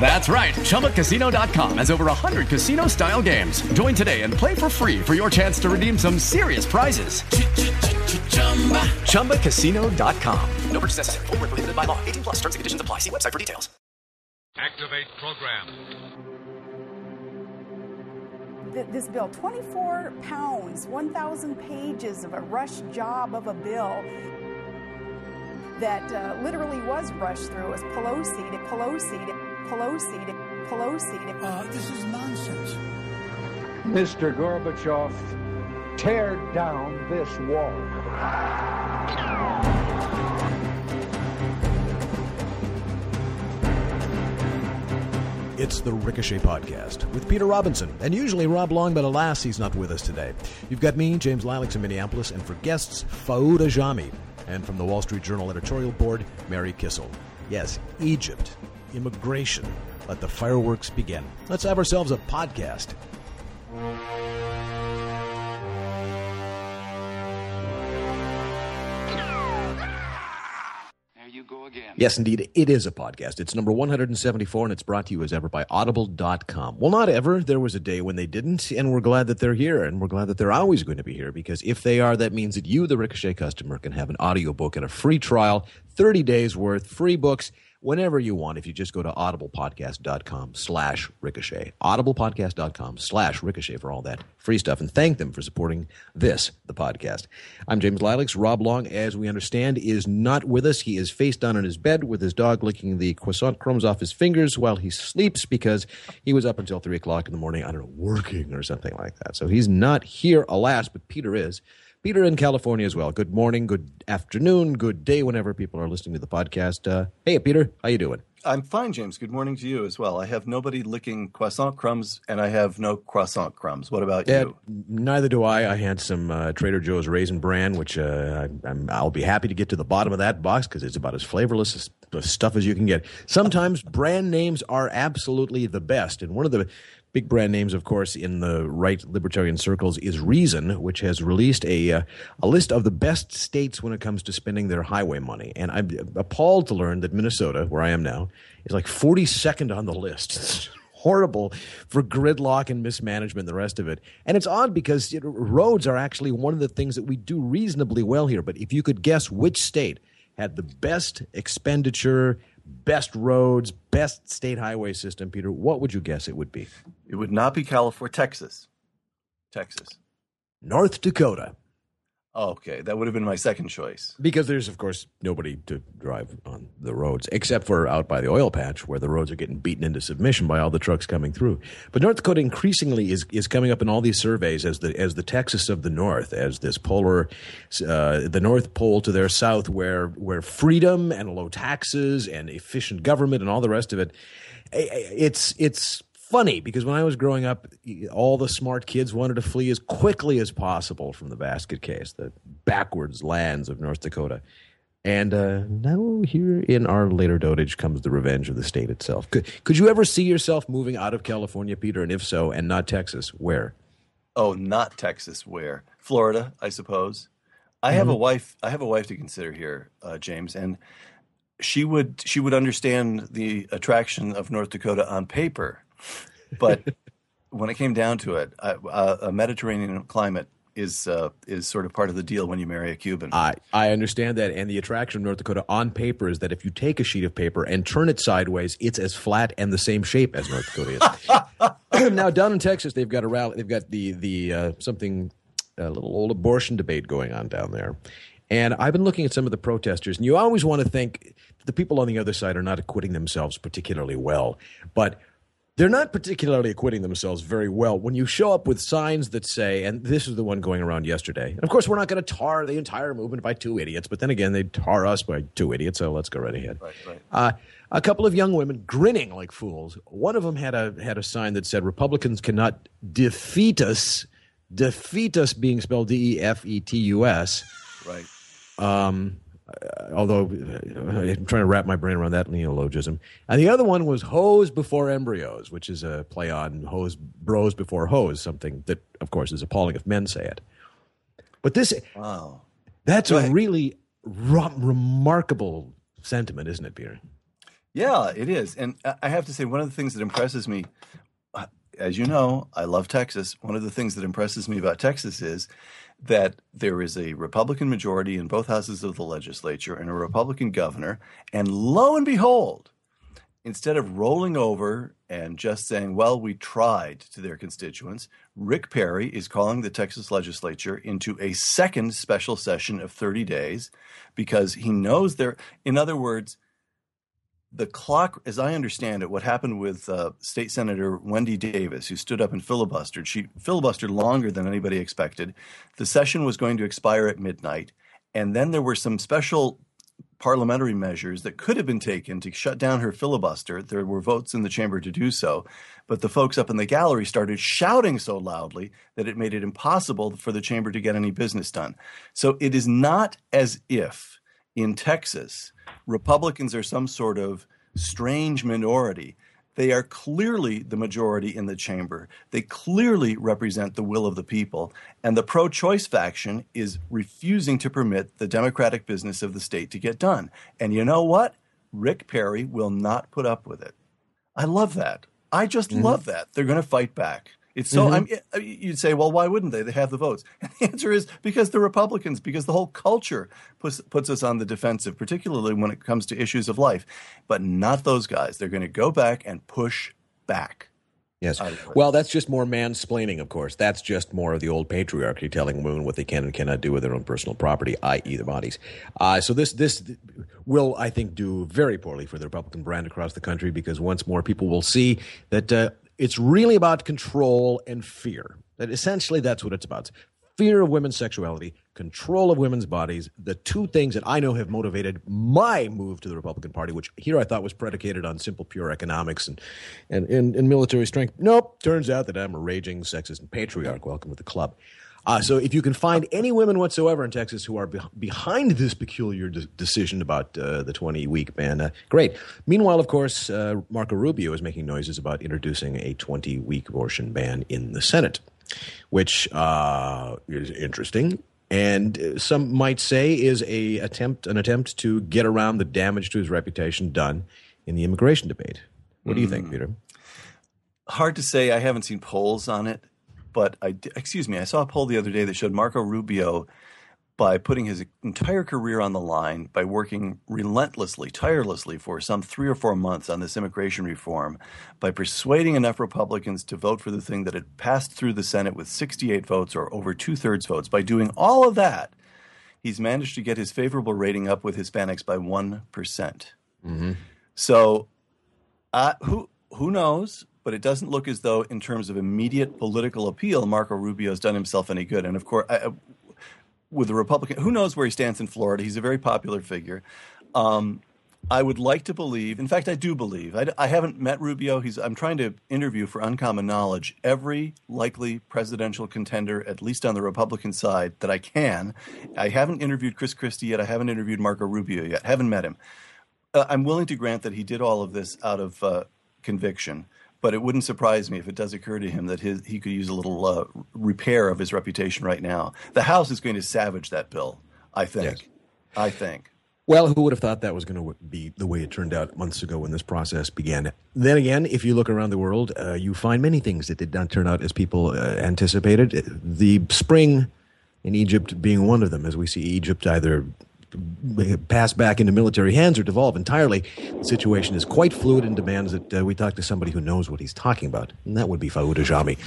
That's right. ChumbaCasino.com has over 100 casino style games. Join today and play for free for your chance to redeem some serious prizes. ChumbaCasino.com. No purchase necessary. Void were prohibited by law. 18 plus. Terms and conditions apply. See website for details. Activate program. th- this bill 24 pounds 1000 pages of a rush job of a bill that uh, literally was rushed through as pelosi to pelosi to pelosi to pelosi to Uh, this is nonsense. Mr. Gorbachev, tear down this wall. It's the Ricochet Podcast with Peter Robinson and usually Rob Long, but alas, he's not with us today. You've got me, James Lileks in Minneapolis, and for guests, Fouad Ajami, and from the Wall Street Journal editorial board, Mary Kissel. Yes, Egypt, immigration. Let the fireworks begin. Let's have ourselves a podcast. Go again. Yes, indeed, it is a podcast. It's number 174, and it's brought to you as ever by Audible.com. Well, not ever. There was a day when they didn't, and we're glad that they're here, and we're glad that they're always going to be here, because if they are, that means that you, the Ricochet customer, can have an audiobook and a free trial, 30 days worth, free books, whenever you want. If you just go to audiblepodcast.com slash ricochet audiblepodcast.com slash ricochet for all that free stuff and thank them for supporting this the podcast. I'm james lileks rob long as we understand is not with us. He is face down in his bed with his dog licking the croissant crumbs off his fingers while he sleeps because he was up until 3 o'clock in the morning i don't know working or something like that. So he's not here alas but peter is Peter in California as well. Good morning, good afternoon, good day whenever people are listening to the podcast. Uh, hey, Peter, how you doing? I'm fine, James. Good morning to you as well. I have nobody licking croissant crumbs, and I have no croissant crumbs. What about Yeah, you? neither do I. I had some uh, Trader Joe's Raisin Bran, which uh, I, I'm, I'll be happy to get to the bottom of that box because it's about as flavorless as as stuff as you can get. Sometimes brand names are absolutely the best, and one of the big brand names, of course, in the right libertarian circles is Reason, which has released a uh, a list of the best states when it comes to spending their highway money. And I'm appalled to learn that Minnesota, where I am now, is like 42nd on the list. Horrible for gridlock and mismanagement the rest of it. And it's odd because you know, roads are actually one of the things that we do reasonably well here. But if you could guess which state had the best expenditure, best roads, best state highway system, Peter, what would you guess it would be? It would not be California, Texas. Texas. North Dakota. Okay, that would have been my second choice. Because there's, of course, nobody to drive on the roads, except for out by the oil patch where the roads are getting beaten into submission by all the trucks coming through. But North Dakota increasingly is, is coming up in all these surveys as the, as the Texas of the North, as this polar, uh, the North Pole to their south, where, where freedom and low taxes and efficient government and all the rest of it, it's, it's, funny because when I was growing up, all the smart kids wanted to flee as quickly as possible from the basket case, the backwards lands of North Dakota. And uh, now, here in our later dotage comes the revenge of the state itself. Could, could you ever see yourself moving out of California, Peter? And if so, and not Texas, where? Oh, not Texas. Where? Florida, I suppose. I have a Mm-hmm. wife. I have a wife to consider here, uh, James, and she would she would understand the attraction of North Dakota on paper, but when it came down to it, I, uh, a Mediterranean climate is uh, is sort of part of the deal when you marry a Cuban. I, I understand that. And the attraction of North Dakota on paper is that if you take a sheet of paper and turn it sideways, it's as flat and the same shape as North Dakota is. now, down in Texas, they've got a rally. They've got the the uh, something a little old abortion debate going on down there. And I've been looking at some of the protesters, and you always want to think the people on the other side are not acquitting themselves particularly well, but they're not particularly acquitting themselves very well when you show up with signs that say, and this is the one going around yesterday. And of course, we're not going to tar the entire movement by two idiots, but then again, they tar us by two idiots, so let's go right ahead. Right, right. Uh, a couple of young women grinning like fools. One of them had a had a sign that said, "Republicans cannot defeat us." Defeat us being spelled D E F E T U S. Right. Um, although uh, I'm trying to wrap my brain around that neologism. And the other one was hose before embryos, which is a play on hose bros before hose, something that, of course, is appalling if men say it. But this, Wow. that's a really ru- remarkable sentiment, isn't it, Peter? Yeah, it is. And I- I have to say, one of the things that impresses me, uh, as you know, I love Texas. One of the things that impresses me about Texas is that there is a Republican majority in both houses of the legislature and a Republican governor. And lo and behold, instead of rolling over and just saying, well, we tried to their constituents, Rick Perry is calling the Texas legislature into a second special session of 30 days because he knows there, in other words, the clock, as I understand it, what happened with uh, State Senator Wendy Davis, who stood up and filibustered, she filibustered longer than anybody expected. The session was going to expire at midnight. And then there were some special parliamentary measures that could have been taken to shut down her filibuster. There were votes in the chamber to do so. But the folks up in the gallery started shouting so loudly that it made it impossible for the chamber to get any business done. So it is not as if in Texas, Republicans are some sort of strange minority. They are clearly the majority in the chamber. They clearly represent the will of the people. And the pro choice faction is refusing to permit the democratic business of the state to get done. And you know what? Rick Perry will not put up with it. I love that. I just mm-hmm. love that. They're going to fight back. It's so. I'm, uh, you'd say, well, why wouldn't they? They have the votes. And the answer is because the Republicans, because the whole culture puts, puts us on the defensive, particularly when it comes to issues of life. But not those guys. They're going to go back and push back. Yes. Well, that's just more mansplaining, of course. That's just more of the old patriarchy telling women what they can and cannot do with their own personal property, i.e., their bodies. Uh, so this this will, I think, do very poorly for the Republican brand across the country because once more people will see that uh, it's really about control and fear. That essentially that's what it's about. Fear of women's sexuality, control of women's bodies, the two things that I know have motivated my move to the Republican Party, which here I thought was predicated on simple, pure economics and, and, and, and military strength. Nope, turns out that I'm a raging sexist and patriarch. Welcome to the club. Uh, so if you can find any women whatsoever in Texas who are be- behind this peculiar de- decision about uh, the 20 week ban, uh, great. Meanwhile, of course, uh, Marco Rubio is making noises about introducing a 20 week abortion ban in the Senate, which uh, is interesting. And uh, some might say is a attempt, an attempt to get around the damage to his reputation done in the immigration debate. What do you think, Peter? hard to say. I haven't seen polls on it, but I excuse me. I saw a poll the other day that showed Marco Rubio, by putting his entire career on the line, by working relentlessly, tirelessly for some three or four months on this immigration reform, by persuading enough Republicans to vote for the thing that had passed through the Senate with 68 votes or over two thirds votes, by doing all of that, he's managed to get his favorable rating up with Hispanics by one So uh, who who knows? But it doesn't look as though, in terms of immediate political appeal, Marco Rubio's done himself any good. And of course, I- with the Republican, who knows where he stands in Florida? He's a very popular figure. Um, I would like to believe. In fact, I do believe. I, I haven't met Rubio. He's. I'm trying to interview for Uncommon Knowledge every likely presidential contender, at least on the Republican side, that I can. I haven't interviewed Chris Christie yet. I haven't interviewed Marco Rubio yet. Haven't met him. Uh, I'm willing to grant that he did all of this out of uh, conviction, but it wouldn't surprise me if it does occur to him that his, he could use a little uh, repair of his reputation right now. The House is going to savage that bill, I think. Yes. I think. Well, who would have thought that was going to be the way it turned out months ago when this process began? Then again, if you look around the world, uh, you find many things that did not turn out as people uh, anticipated. The spring in Egypt being one of them, as we see Egypt either pass back into military hands or devolve entirely. The situation is quite fluid and demands that uh, we talk to somebody who knows what he's talking about, and that would be Fouad Ajami,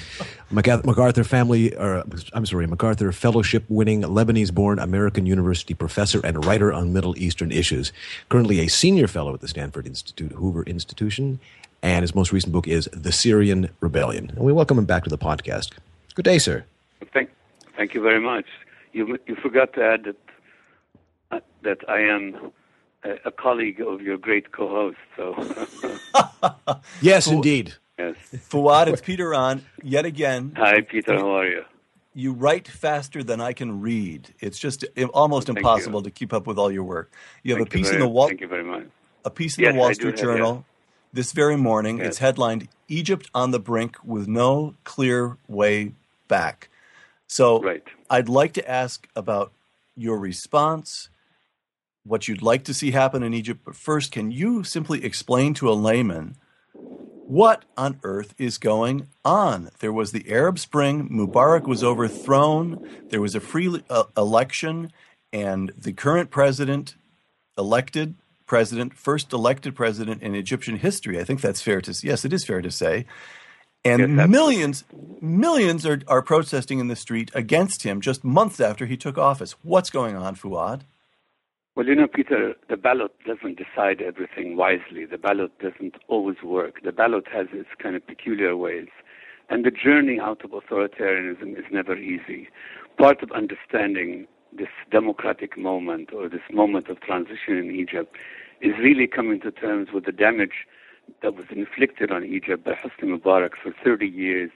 MacArthur family, or I'm sorry, MacArthur Fellowship-winning Lebanese-born American University professor and writer on Middle Eastern issues. Currently a senior fellow at the Stanford Institute Hoover Institution, and his most recent book is The Syrian Rebellion. And we welcome him back to the podcast. Good day, sir. Thank, thank you very much. You you forgot to add that that I am a, a colleague of your great co-host. So yes, indeed. yes. Fouad, it's Peter on yet again. Hi, Peter. How are you? You write faster than I can read. It's just almost Thank impossible you. to keep up with all your work. You have Thank a piece you in the Wall Thank you very much. a piece in Yes, the Wall I do Street have, Journal this very morning. Yes. It's headlined "Egypt on the brink with no clear way back." So, Right. I'd like to ask about your response, what you'd like to see happen in Egypt. But first, can you simply explain to a layman what on earth is going on? There was the Arab Spring, Mubarak was overthrown, there was a free uh, election, and the current president, elected president, first elected president in Egyptian history. I think that's fair to say. yes, it is fair to say. And Yes, millions, millions are, are protesting in the street against him just months after he took office. What's going on, Fouad? Well, you know, Peter, the ballot doesn't decide everything wisely. The ballot doesn't always work. The ballot has its kind of peculiar ways. And the journey out of authoritarianism is never easy. Part of understanding this democratic moment or this moment of transition in Egypt is really coming to terms with the damage that was inflicted on Egypt by Hosni Mubarak for 30 years.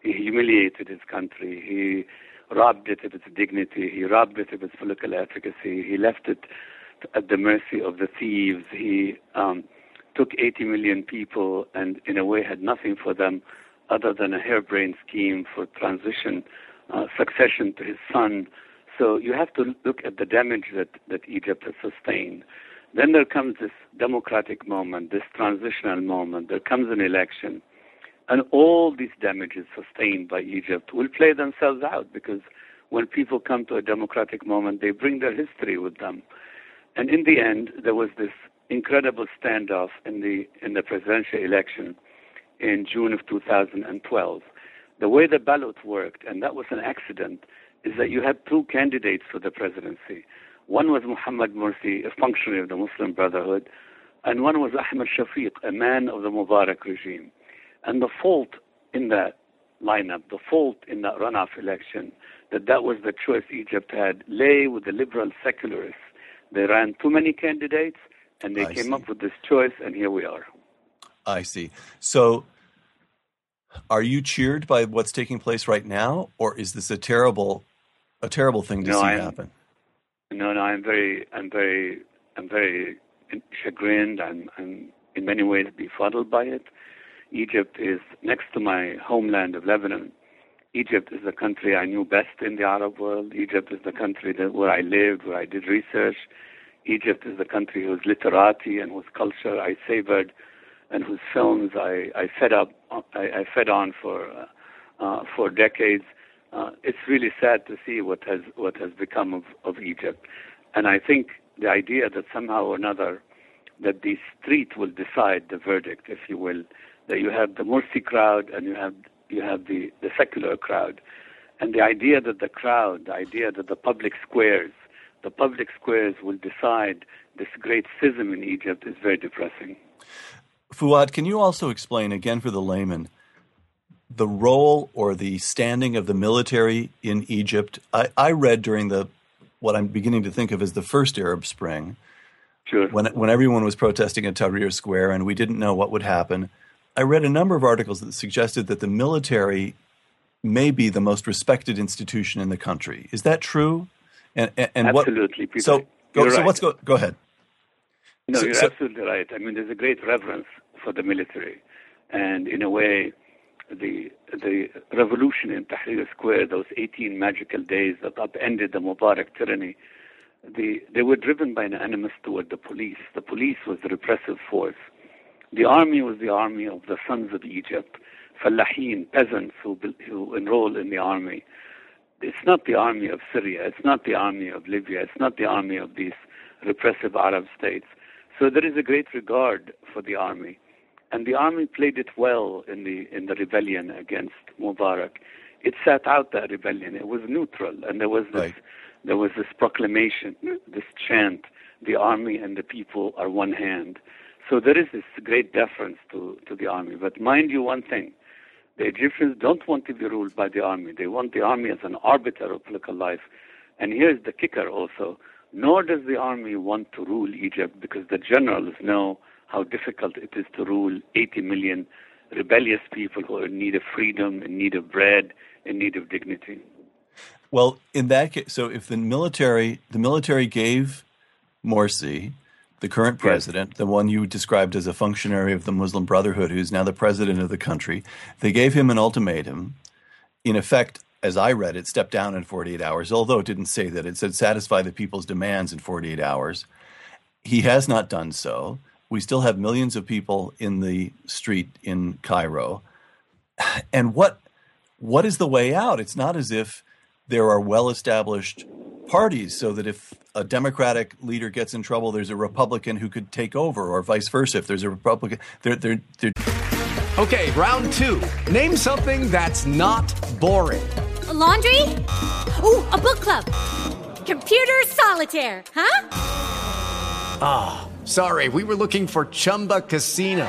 He humiliated his country. He robbed it of its dignity. He robbed it of its political efficacy. He left it at the mercy of the thieves. He um, took 80 million people and, in a way, had nothing for them other than a harebrained scheme for transition, uh, succession to his son. So you have to look at the damage that, that Egypt has sustained. Then there comes this democratic moment, this transitional moment. There comes an election. And all these damages sustained by Egypt will play themselves out because when people come to a democratic moment, they bring their history with them. And in the end, there was this incredible standoff in the in the presidential election in June of 2012. The way the ballot worked, and that was an accident, is that you had two candidates for the presidency. One was Muhammad Morsi, a functionary of the Muslim Brotherhood, and one was Ahmed Shafiq, a man of the Mubarak regime. And the fault in that lineup, the fault in that runoff election, that that was the choice Egypt had, lay with the liberal secularists. They ran too many candidates, and they I came see. up with this choice, and here we are. I see. So, are you cheered by what's taking place right now, or is this a terrible, a terrible thing to No, see I'm- happen? No, no, I'm very, I'm very, I'm very chagrined. I'm, I'm in many ways befuddled by it. Egypt is next to my homeland of Lebanon. Egypt is the country I knew best in the Arab world. Egypt is the country that, where I lived, where I did research. Egypt is the country whose literati and whose culture I savored, and whose films I, I fed up, I, I fed on for uh, uh, for decades. Uh, it's really sad to see what has what has become of, of Egypt, and I think the idea that somehow or another that the street will decide the verdict, if you will, that you have the Morsi crowd and you have you have the, the secular crowd, and the idea that the crowd, the idea that the public squares, the public squares will decide this great schism in Egypt is very depressing. Fouad, can you also explain again for the layman the role or the standing of the military in Egypt? I, I read during the what I'm beginning to think of as the first Arab Spring, Sure. when when everyone was protesting at Tahrir Square and we didn't know what would happen. I read a number of articles that suggested that the military may be the most respected institution in the country. Is that true? And and, and Absolutely, what? So go, so right. let's go. Go ahead. No, So- you're so- absolutely right. I mean, there's a great reverence for the military, and in a way, the the revolution in Tahrir Square, those 18 magical days that upended the Mubarak tyranny, the, they were driven by an animus toward the police. The police was the repressive force. The army was the army of the sons of Egypt, fallahin, peasants who, who enroll in the army. it's not the army of Syria, it's not the army of Libya, it's not the army of these repressive Arab states. So there is a great regard for the army, and the army played it well in the in the rebellion against Mubarak. It sat out that rebellion. It was neutral, and there was this Right. there was this proclamation, this chant: "The army and the people are one hand." So there is this great deference to to the army. But mind you, one thing: the Egyptians don't want to be ruled by the army. They want the army as an arbiter of political life. And here's the kicker also. Nor does the army want to rule Egypt because the generals know how difficult it is to rule 80 million rebellious people who are in need of freedom, in need of bread, in need of dignity. Well, in that case, so if the military, the military gave Morsi, the current president, the one you described as a functionary of the Muslim Brotherhood, who's now the president of the country, they gave him an ultimatum. In effect, as I read it, step down in 48 hours, although it didn't say that. It said satisfy the people's demands in 48 hours. He has not done so. We still have millions of people in the street in Cairo. And what what is the way out? It's not as if there are well established parties so that if a Democratic leader gets in trouble, there's a Republican who could take over, or vice versa. If there's a Republican, they're, they're, they're Okay, round two. Name something that's not boring. A laundry? Ooh, a book club. Computer solitaire, huh? Ah, sorry, we were looking for Chumba Casino.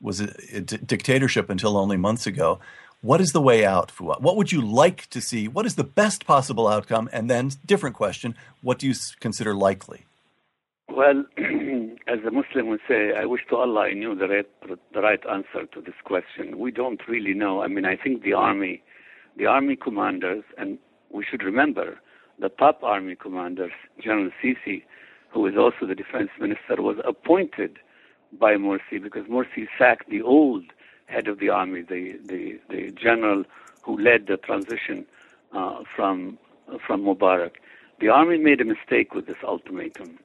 was a, dictatorship until only months ago. What is the way out, Fouad? What would you like to see? What is the best possible outcome? And then, different question: What do you consider likely? Well, as a Muslim would say, I wish to Allah I knew the right, the right answer to this question. We don't really know. I mean, I think the army, the army commanders, and we should remember the top army commanders, General Sisi, who is also the defense minister, was appointed by Morsi because Morsi sacked the old head of the army, the, the, the general who led the transition uh, from, from Mubarak. The army made a mistake with this ultimatum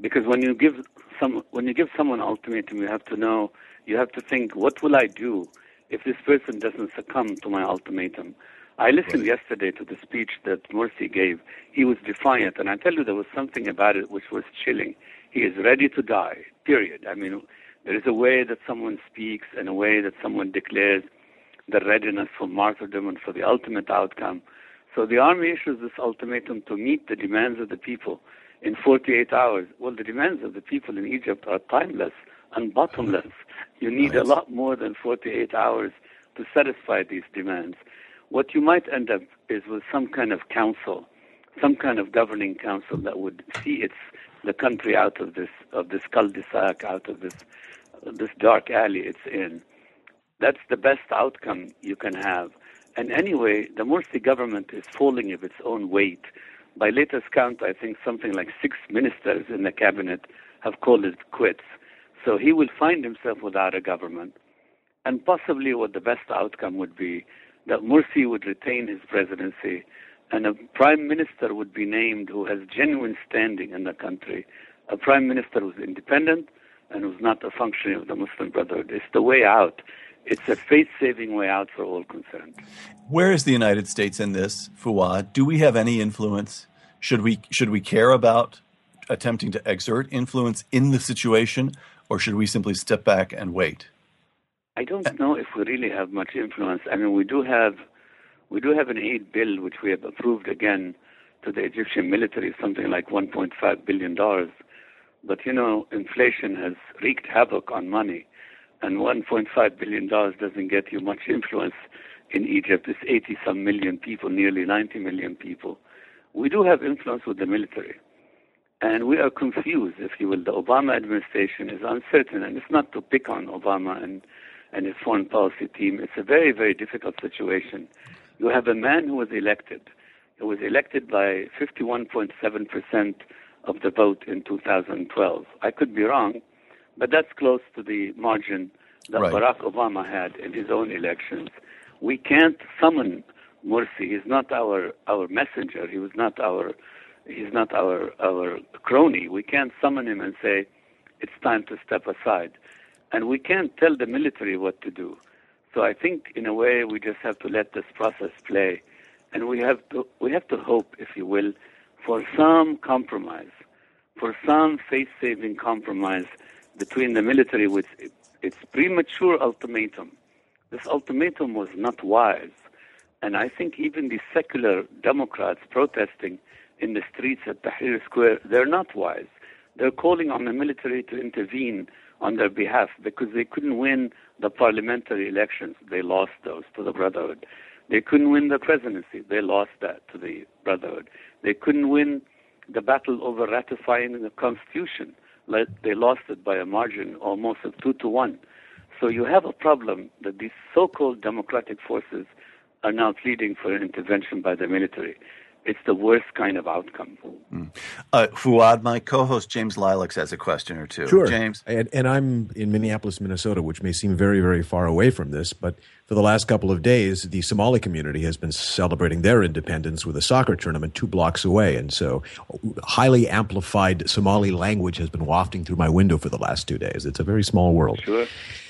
because when you give some when you give someone an ultimatum, you have to know, you have to think, what will I do if this person doesn't succumb to my ultimatum? I listened yesterday to the speech that Morsi gave. He was defiant, and I tell you, there was something about it which was chilling. He is ready to die. Period. I mean, there is a way that someone speaks and a way that someone declares the readiness for martyrdom and for the ultimate outcome. So the army issues this ultimatum to meet the demands of the people in 48 hours. Well, the demands of the people in Egypt are timeless and bottomless. You need a lot more than 48 hours to satisfy these demands. What you might end up is with some kind of council, some kind of governing council that would see its the country out of this of this cul-de-sac, out of this this dark alley it's in. That's the best outcome you can have. And anyway, the Morsi government is falling of its own weight. By latest count, I think something like six ministers in the cabinet have called it quits. So he will find himself without a government. And possibly what the best outcome would be that Morsi would retain his presidency and a prime minister would be named who has genuine standing in the country. A prime minister who's independent and who's not a functionary of the Muslim Brotherhood. It's the way out. it's a faith-saving way out for all concerned. Where is the United States in this, Fouad? Do we have any influence? Should we should we care about attempting to exert influence in the situation, or should we simply step back and wait? I don't know if we really have much influence. I mean, we do have we do have an aid bill which we have approved again to the Egyptian military, something like 1.5 billion dollars. But you know, inflation has wreaked havoc on money, and 1.5 billion dollars doesn't get you much influence in Egypt. It's 80 some million people, nearly 90 million people. We do have influence with the military, and we are confused, if you will. The Obama administration is uncertain, and it's not to pick on Obama and and his foreign policy team. It's a very, very difficult situation. You have a man who was elected. He was elected by 51.7% of the vote in 2012. I could be wrong, but that's close to the margin that Right. Barack Obama had in his own elections. We can't summon Morsi. He's not our our messenger. He was not our he's not our our crony. We can't summon him and say it's time to step aside, and we can't tell the military what to do. So I think in a way we just have to let this process play, and we have to we have to hope, if you will, for some compromise, for some face-saving compromise between the military with its premature ultimatum. This ultimatum was not wise, and I think even the secular Democrats protesting in the streets at Tahrir Square, they're not wise. They're calling on the military to intervene on their behalf because they couldn't win the parliamentary elections. They lost those to the Brotherhood. They couldn't win the presidency. They lost that to the Brotherhood. They couldn't win the battle over ratifying the Constitution. They lost it by a margin almost of two to one. So you have a problem that these so-called democratic forces are now pleading for an intervention by the military. It's the worst kind of outcome. Uh, Fouad, my co-host James Lileks has a question or two. Sure. James. And, and I'm in Minneapolis, Minnesota, which may seem very, very far away from this, but for the last couple of days, the Somali community has been celebrating their independence with a soccer tournament two blocks away. And so, highly amplified Somali language has been wafting through my window for the last two days. It's a very small world. Sure.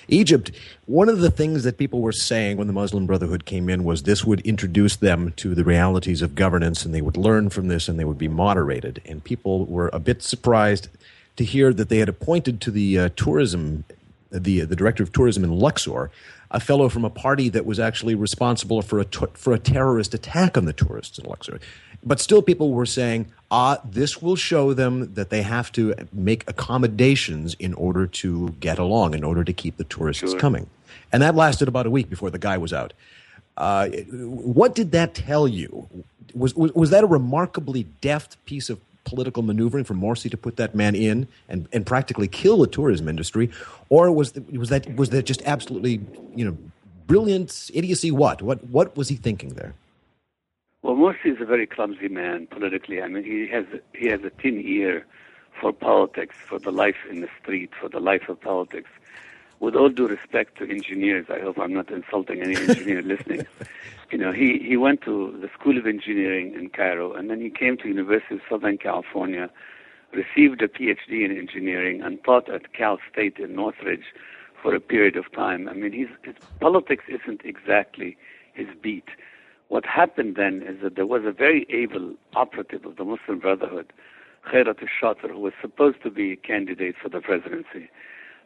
Egypt, one of the things that people were saying when the Muslim Brotherhood came in was this would introduce them to the realities of governance and they would learn from this and they would be moderated. And people were a bit surprised to hear that they had appointed to the uh, tourism, the, the director of tourism in Luxor, a fellow from a party that was actually responsible for a, for a terrorist attack on the tourists in Luxor. But still, people were saying, ah, this will show them that they have to make accommodations in order to get along, in order to keep the tourists Sure. coming. And that lasted about a week before the guy was out. Uh, what did that tell you? Was, was, was that a remarkably deft piece of political maneuvering for Morsi to put that man in and, and practically kill the tourism industry? Or was, the, was, that, was that just absolutely, you know, brilliant idiocy? What? What, what was he thinking there? Well, Morsi is a very clumsy man politically. I mean, he has he has a thin ear for politics, for the life in the street, for the life of politics. With all due respect to engineers, I hope I'm not insulting any engineer listening. You know, he he went to the School of Engineering in Cairo, and then he came to University of Southern California, received a PhD in engineering, and taught at Cal State in Northridge for a period of time. I mean, he's, his politics isn't exactly his beat. What happened then is that there was a very able operative of the Muslim Brotherhood, Khairat al-Shatir, who was supposed to be a candidate for the presidency.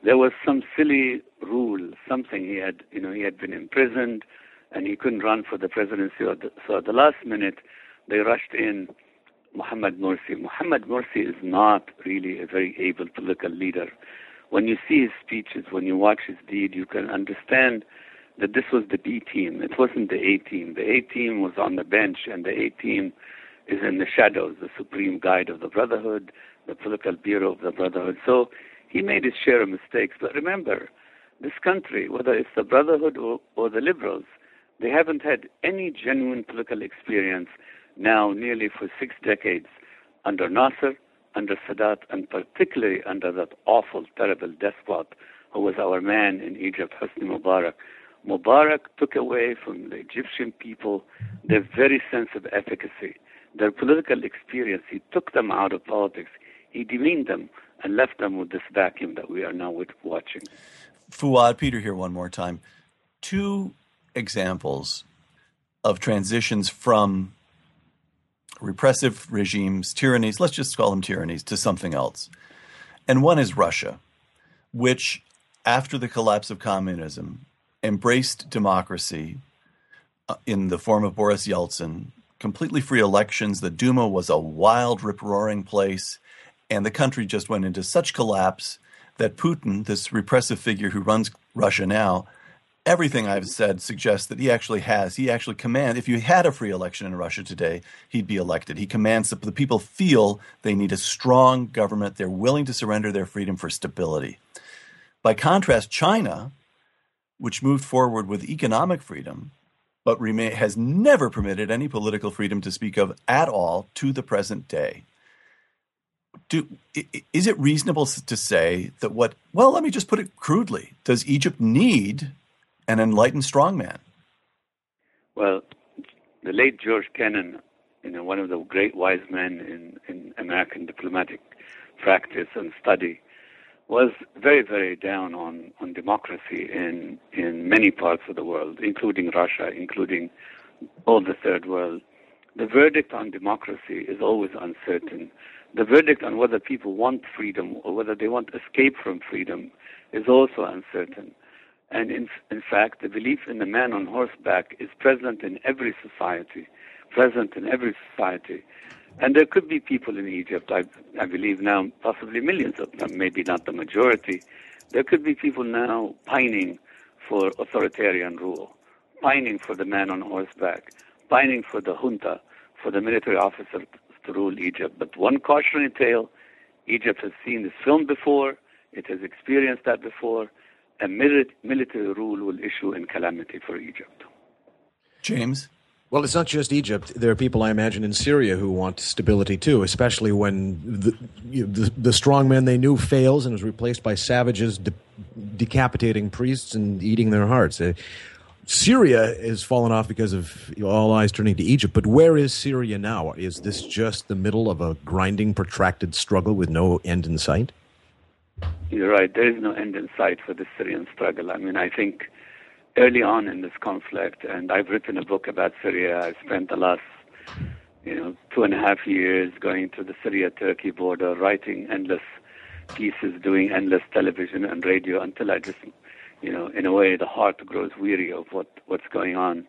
There was some silly rule, something he had, you know, he had been imprisoned and he couldn't run for the presidency. The, so at the last minute, they rushed in Muhammad Morsi. Muhammad Morsi is not really a very able political leader. When you see his speeches, when you watch his deed, you can understand that this was the B team. It wasn't the A team. The A team was on the bench, and the A team is in the shadows, the supreme guide of the Brotherhood, the political bureau of the Brotherhood. So he made his share of mistakes. But remember, this country, whether it's the Brotherhood or, or the liberals, they haven't had any genuine political experience now nearly for six decades under Nasser, under Sadat, and particularly under that awful, terrible despot who was our man in Egypt, Hosni Mubarak. Mubarak took away from the Egyptian people their very sense of efficacy, their political experience. He took them out of politics. He demeaned them and left them with this vacuum that we are now watching. Fouad, Peter here one more time. two examples of transitions from repressive regimes, tyrannies, let's just call them tyrannies, to something else. And one is Russia, which, after the collapse of communism, embraced democracy uh, in the form of Boris Yeltsin, completely free elections. The Duma was a wild, rip roaring place, and the country just went into such collapse that Putin, this repressive figure who runs Russia now, everything I've said suggests that he actually has. He actually commands. If you had a free election in Russia today, he'd be elected. He commands that the people feel they need a strong government. They're willing to surrender their freedom for stability. By contrast, China, which moved forward with economic freedom, but remain, has never permitted any political freedom to speak of at all to the present day. Do, is it reasonable to say that what, well, let me just put it crudely, does Egypt need an enlightened strongman? Well, the late George Kennan, you know, one of the great wise men in, in American diplomatic practice and study, was very, very down on, on democracy in, in many parts of the world, including Russia, including all the third world. The verdict on democracy is always uncertain. The verdict on whether people want freedom or whether they want escape from freedom is also uncertain. And in, in fact, the belief in the man on horseback is present in every society, present in every society. And there could be people in Egypt, I, I believe now, possibly millions of them, maybe not the majority. There could be people now pining for authoritarian rule, pining for the man on horseback, pining for the junta, for the military officer to rule Egypt. But one cautionary tale Egypt has seen this film before, it has experienced that before, a military rule will issue in calamity for Egypt. James? Well, it's not just Egypt. There are people, I imagine, in Syria who want stability too, especially when the, you know, the, the strongman they knew fails and is replaced by savages de- decapitating priests and eating their hearts. Uh, Syria has fallen off because of all eyes turning to Egypt. But where is Syria now? Is this just the middle of a grinding, protracted struggle with no end in sight? You're right. There is no end in sight for the Syrian struggle. I mean, I think early on in this conflict, and I've written a book about Syria. I spent the last, you know, two and a half years going to the Syria-Turkey border, writing endless pieces, doing endless television and radio until I just, you know, in a way, the heart grows weary of what what's going on.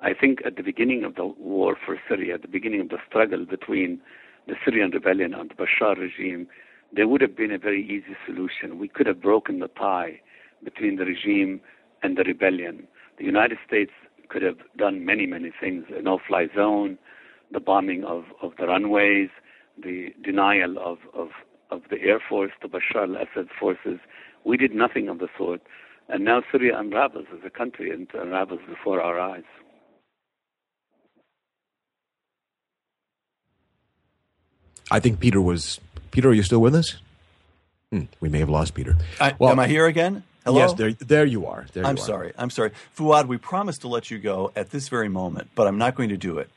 I think at the beginning of the war for Syria, at the beginning of the struggle between the Syrian rebellion and the Bashar regime, there would have been a very easy solution. We could have broken the tie between the regime and the rebellion. The United States could have done many, many things a no fly zone, the bombing of, of the runways, the denial of, of, of the Air Force to Bashar al Assad's forces. We did nothing of the sort. And now Syria unravels as a country and unravels before our eyes. I think Peter was Peter, are you still with us? Hmm, we may have lost Peter. I, well, am I here again? Hello? Yes, there, there you are. There I'm you are. sorry. I'm sorry. Fouad, we promised to let you go at this very moment, but I'm not going to do it.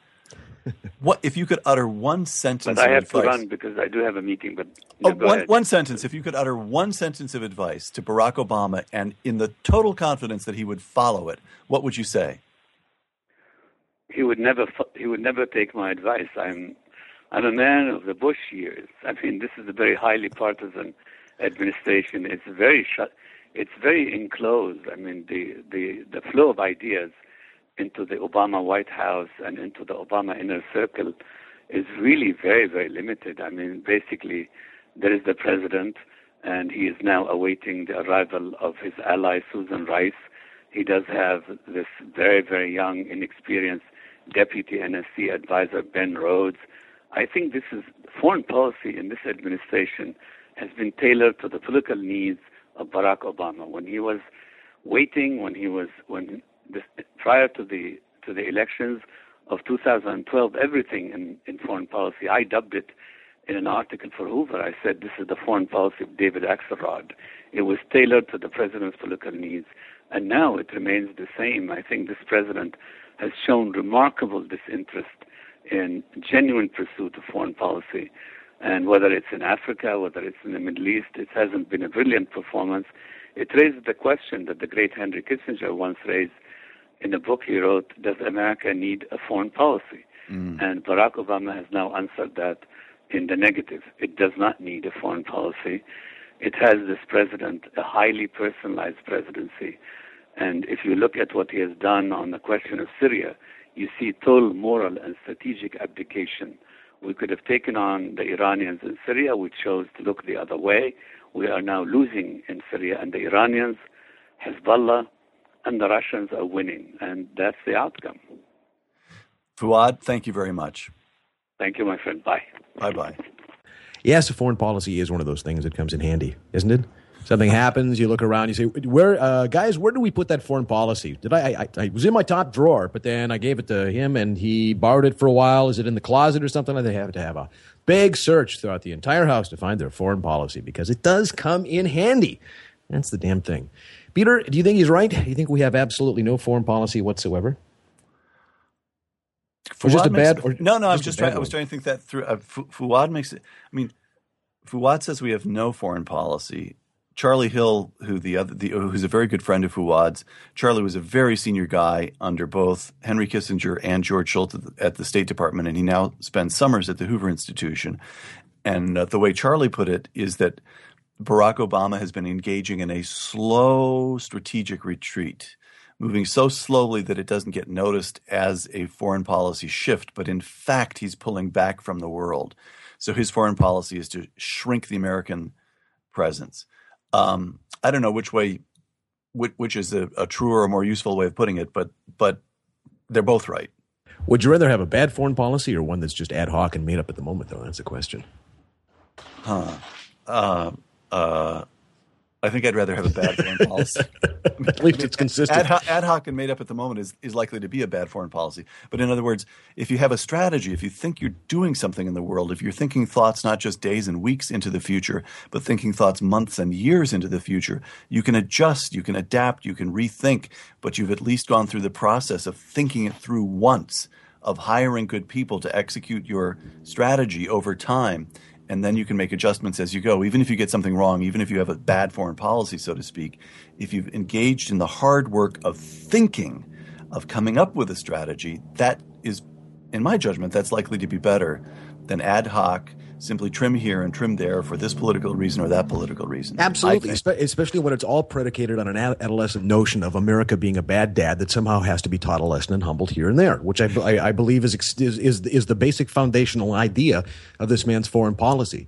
What if you could utter one sentence? But I have advice, to run because I do have a meeting. But oh, one, one sentence. If you could utter one sentence of advice to Barack Obama, and in the total confidence that he would follow it, what would you say? He would never. He would never take my advice. I'm I'm a man of the Bush years. I mean, this is a very highly partisan administration. It's very shut. It's very enclosed. I mean, the the the flow of ideas into the Obama White House and into the Obama inner circle is really very very limited. I mean, basically, there is the president, and he is now awaiting the arrival of his ally Susan Rice. He does have this very very young, inexperienced deputy NSC advisor Ben Rhodes I think this is foreign policy in this administration has been tailored to the political needs of Barack Obama. When he was waiting, when he was when this, prior to the to the elections of 2012, everything in, in foreign policy, I dubbed it in an article for Hoover. I said this is the foreign policy of David Axelrod. It was tailored to the president's political needs, and now it remains the same. I think this president has shown remarkable disinterest in genuine pursuit of foreign policy. And whether it's in Africa, whether it's in the Middle East, it hasn't been a brilliant performance. It raises the question that the great Henry Kissinger once raised in a book he wrote Does America need a foreign policy? Mm. And Barack Obama has now answered that in the negative. It does not need a foreign policy. It has this president, a highly personalized presidency. And if you look at what he has done on the question of Syria, you see total moral and strategic abdication. We could have taken on the Iranians in Syria. We chose to look the other way. We are now losing in Syria, and the Iranians, Hezbollah, and the Russians are winning. And that's the outcome. Fouad, thank you very much. Thank you, my friend. Bye. Bye bye. Yes, foreign policy is one of those things that comes in handy, isn't it? Something happens, you look around, you say, "Where, uh, guys? Where do we put that foreign policy? Did I, I? I was in my top drawer, but then I gave it to him, and he borrowed it for a while. Is it in the closet or something? They have to have a big search throughout the entire house to find their foreign policy because it does come in handy. That's the damn thing. Peter, do you think he's right? Do you think we have absolutely no foreign policy whatsoever? Or just a Fouad makes- bad? Or no, no. I was just bad trying. I was trying to think that through. Uh, Fouad makes it. I mean, Fouad says we have no foreign policy. Charlie Hill, who the other, the, who's a very good friend of Fouad's, Charlie was a very senior guy under both Henry Kissinger and George Shultz at the, at the State Department, and he now spends summers at the Hoover Institution. And uh, the way Charlie put it is that Barack Obama has been engaging in a slow strategic retreat, moving so slowly that it doesn't get noticed as a foreign policy shift, but in fact, he's pulling back from the world. So his foreign policy is to shrink the American presence. Um, I don't know which way, which, which is a, a truer or more useful way of putting it, but but they're both right. Would you rather have a bad foreign policy or one that's just ad hoc and made up at the moment, though? That's the question. Huh. Uh, uh, I think I'd rather have a bad foreign policy. At least it's consistent. Ad hoc, ad hoc and made up at the moment is, is likely to be a bad foreign policy. But in other words, if you have a strategy, if you think you're doing something in the world, if you're thinking thoughts not just days and weeks into the future, but thinking thoughts months and years into the future, you can adjust, you can adapt, you can rethink, but you've at least gone through the process of thinking it through once, of hiring good people to execute your strategy over time and then you can make adjustments as you go. Even if you get something wrong, even if you have a bad foreign policy, so to speak, if you've engaged in the hard work of thinking, of coming up with a strategy, that is, in my judgment, that's likely to be better than ad hoc, simply trim here and trim there for this political reason or that political reason. Absolutely, think. especially when it's all predicated on an adolescent notion of America being a bad dad that somehow has to be taught a lesson and humbled here and there, which I, I, I believe is, is is is the basic foundational idea of this man's foreign policy.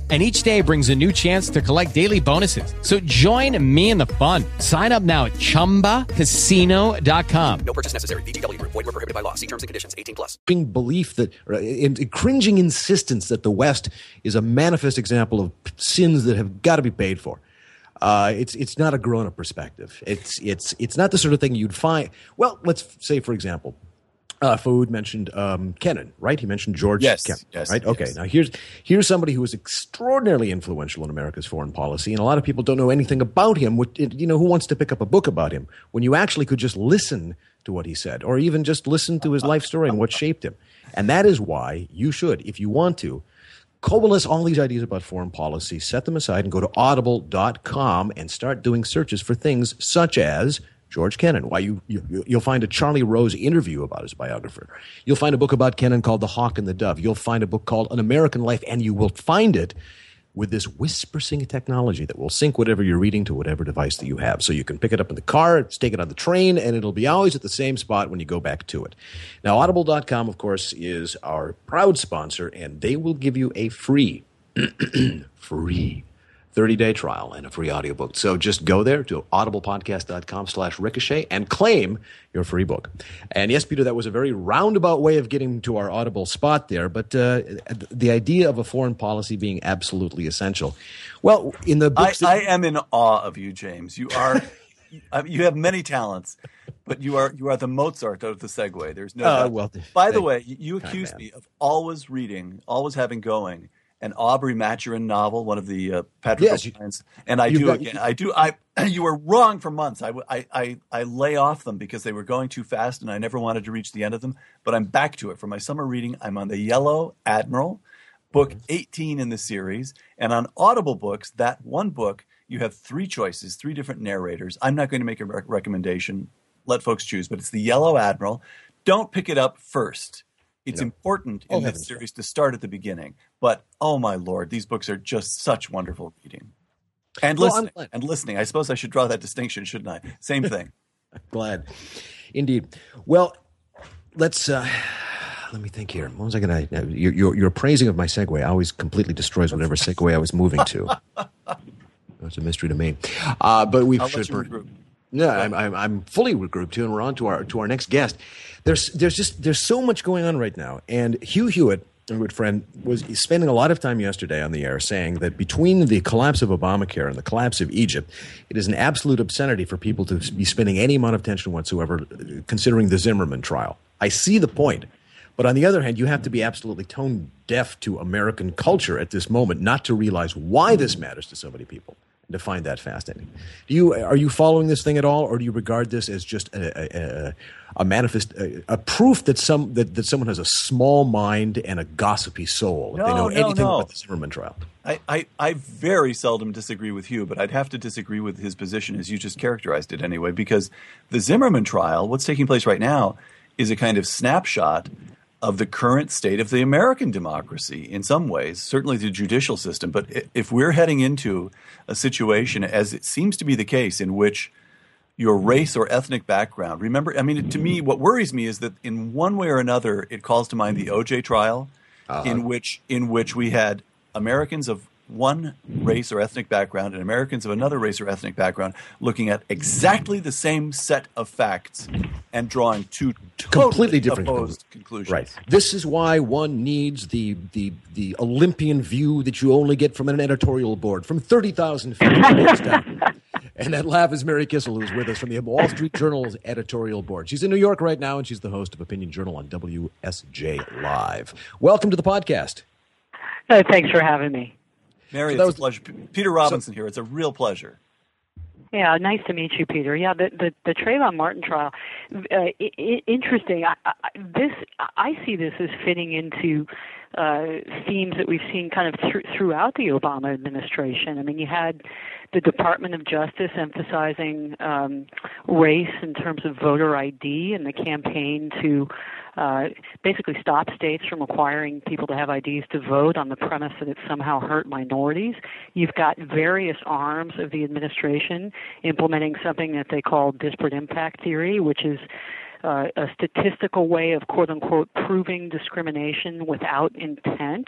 And each day brings a new chance to collect daily bonuses. So join me in the fun. Sign up now at chumbacasino.com. No purchase necessary. VGW Group. Void were prohibited by law. See terms and conditions. 18 plus. cringing belief that, or in, in cringing insistence that the West is a manifest example of sins that have got to be paid for. Uh, it's it's not a grown up perspective. It's it's it's not the sort of thing you'd find. Well, let's say for example, uh, Fouad mentioned um, Kennan, right? He mentioned George Yes, Kennan, yes, right? Okay, yes. now here's here's somebody who was extraordinarily influential in America's foreign policy, and a lot of people don't know anything about him. You know, who wants to pick up a book about him when you actually could just listen to what he said, or even just listen to his life story and what shaped him? And that is why you should, if you want to, coalesce all these ideas about foreign policy, set them aside, and go to audible.com and start doing searches for things such as George Kennan. Why you, you you'll find a Charlie Rose interview about his biographer. You'll find a book about Kennan called The Hawk and the Dove. You'll find a book called An American Life, and you will find it with this whisper technology that will sync whatever you're reading to whatever device that you have. So you can pick it up in the car, take it on the train, and it'll be always at the same spot when you go back to it. Now, audible.com, of course, is our proud sponsor, and they will give you a free, free 30-day trial and a free audiobook. So just go there to audiblepodcast.com slash ricochet and claim your free book. And yes, Peter, that was a very roundabout way of getting to our audible spot there, but uh, the idea of a foreign policy being absolutely essential. Well, in the I, that- I am in awe of you, James. You are you have many talents, but you are you are the Mozart of the segue. There's no. Uh, well, By the way, you accused me of always reading, always having going an Aubrey Maturin novel, one of the uh, Patrick Yes, O'Brian's, and I do got- again. I do. I you were wrong for months. I I I lay off them because they were going too fast, and I never wanted to reach the end of them. But I'm back to it for my summer reading. I'm on the Yellow Admiral, book Mm-hmm. 18 in the series, and on Audible books, that one book you have three choices, three different narrators. I'm not going to make a rec- recommendation. Let folks choose, but it's the Yellow Admiral. Don't pick it up first. It's No. important Oh, in this series to start at the beginning. But oh my lord, these books are just such wonderful reading. And Well, listening. And listening. I suppose I should draw that distinction, shouldn't I? Same thing. Glad. Indeed. Well, let's. Uh, let me think here. What was I going to? Your, your your praising of my segue always completely destroys whatever segue I was moving to. It's a mystery to me. Uh, but we I'll should. let you regroup. No, I'm, I'm I'm fully regrouped too, and we're on to our to our next guest. There's there's just there's so much going on right now, and Hugh Hewitt, a good friend, was spending a lot of time yesterday on the air saying that between the collapse of Obamacare and the collapse of Egypt, it is an absolute obscenity for people to be spending any amount of attention whatsoever considering the Zimmerman trial. I see the point. But on the other hand, you have to be absolutely tone deaf to American culture at this moment not to realize why this matters to so many people and to find that fascinating. Do you are you following this thing at all, or do you regard this as just a, a, a manifest a, a proof that some that, that someone has a small mind and a gossipy soul if they No, know no, anything no. about the Zimmerman trial? I, I, I very seldom disagree with Hugh, but I'd have to disagree with his position as you just characterized it anyway, because the Zimmerman trial, what's taking place right now, is a kind of snapshot of the current state of the American democracy in some ways, certainly the judicial system. But if we're heading into a situation, as it seems to be the case, in which your mm-hmm. race or ethnic background. Remember, I mean, to me, mm-hmm. what worries me is that in one way or another, it calls to mind the mm-hmm. OJ trial, uh-huh. in which in which we had Americans of one race or ethnic background and Americans of another race or ethnic background looking at exactly the same set of facts and drawing two totally Completely different opposed conclusions. Right. This is why one needs the the the Olympian view that you only get from an editorial board from thirty thousand feet down. And that laugh is Mary Kissel, who's with us from the Wall Street Journal's editorial board. She's in New York right now, and she's the host of Opinion Journal on WSJ Live. Welcome to the podcast. Uh, thanks for having me. Mary, So that it's was- a pleasure. Peter Robinson here. It's a real pleasure. Yeah, nice to meet you, Peter. Yeah, the the, the Trayvon Martin trial, uh, I, I, interesting. I, I, this I see this as fitting into uh, themes that we've seen kind of thr throughout the Obama administration. I mean, you had the Department of Justice emphasizing um, race in terms of voter ID and the campaign to uh, basically stop states from requiring people to have IDs to vote on the premise that it somehow hurt minorities. You've got various arms of the administration implementing something that they call disparate impact theory, which is uh, a statistical way of quote unquote proving discrimination without intent,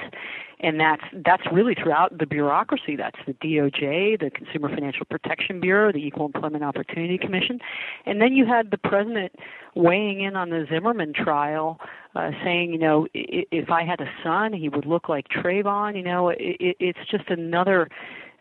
and that's that's really throughout the bureaucracy. That's the DOJ, the Consumer Financial Protection Bureau, the Equal Employment Opportunity Commission, and then you had the president weighing in on the Zimmerman trial, uh, saying, you know, if I had a son, he would look like Trayvon. You know, it, it's just another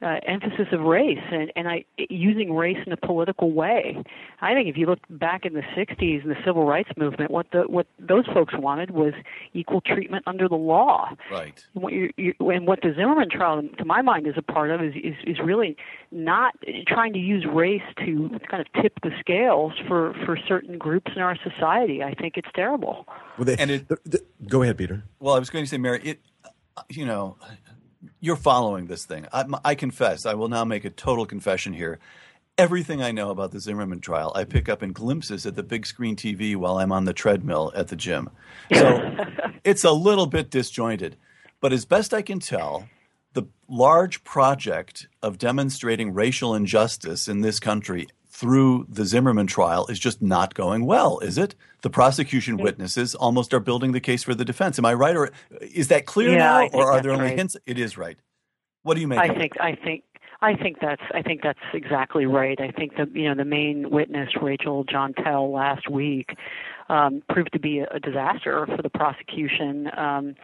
uh, emphasis of race and, and I using race in a political way. I think if you look back in the '60s and the civil rights movement, what the what those folks wanted was equal treatment under the law. Right. And what, you, you, and what the Zimmerman trial, to my mind, is a part of is, is is really not trying to use race to kind of tip the scales for for certain groups in our society. I think it's terrible. Well, they, And it- the- the- go ahead, Peter. Well, I was going to say, Mary, it, you know, you're following this thing. I, I confess, I will now make a total confession here. Everything I know about the Zimmerman trial, I pick up in glimpses at the big screen TV while I'm on the treadmill at the gym. So it's a little bit disjointed. But as best I can tell, the large project of demonstrating racial injustice in this country through the Zimmerman trial is just not going well, is it? The prosecution witnesses almost are building the case for the defense. Am I right, or is that clear Yeah, now, or are there only right. hints? It is right. What do you make? I of it? think I think I think that's I think that's exactly right. I think that you know the main witness Rachel Jeantel last week um, proved to be a, disaster for the prosecution. Um,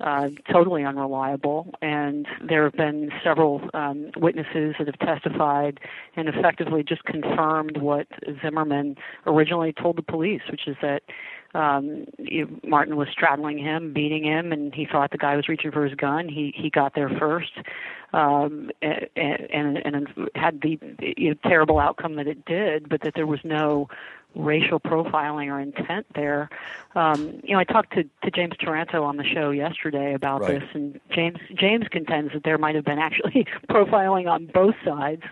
uh, totally unreliable, and there have been several um, witnesses that have testified and effectively just confirmed what Zimmerman originally told the police, which is that um, Martin was straddling him, beating him, and he thought the guy was reaching for his gun. He he got there first, um, and, and and had the you know, terrible outcome that it did, but that there was no racial profiling or intent there. Um, you know, I talked to, to James Taranto on the show yesterday about Right. this, and James James contends that there might have been actually profiling on both sides.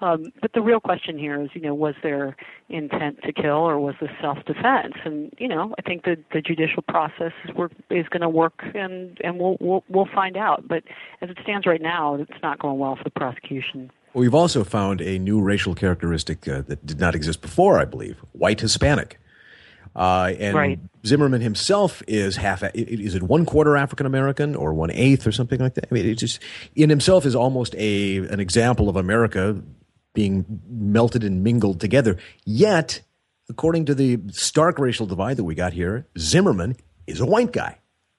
Um, but the real question here is, you know, was there intent to kill or was this self-defense? And you know, I think that the judicial process is, work, is going to work, and and we'll, we'll we'll find out. But as it stands right now, it's not going well for the prosecution. We've also found a new racial characteristic uh, that did not exist before, I believe white Hispanic. Uh, and Right. Zimmerman himself is half, is it one quarter African American or one eighth or something like that? I mean, it just, in himself is almost a, an example of America being melted and mingled together. Yet, according to the stark racial divide that we got here, Zimmerman is a white guy.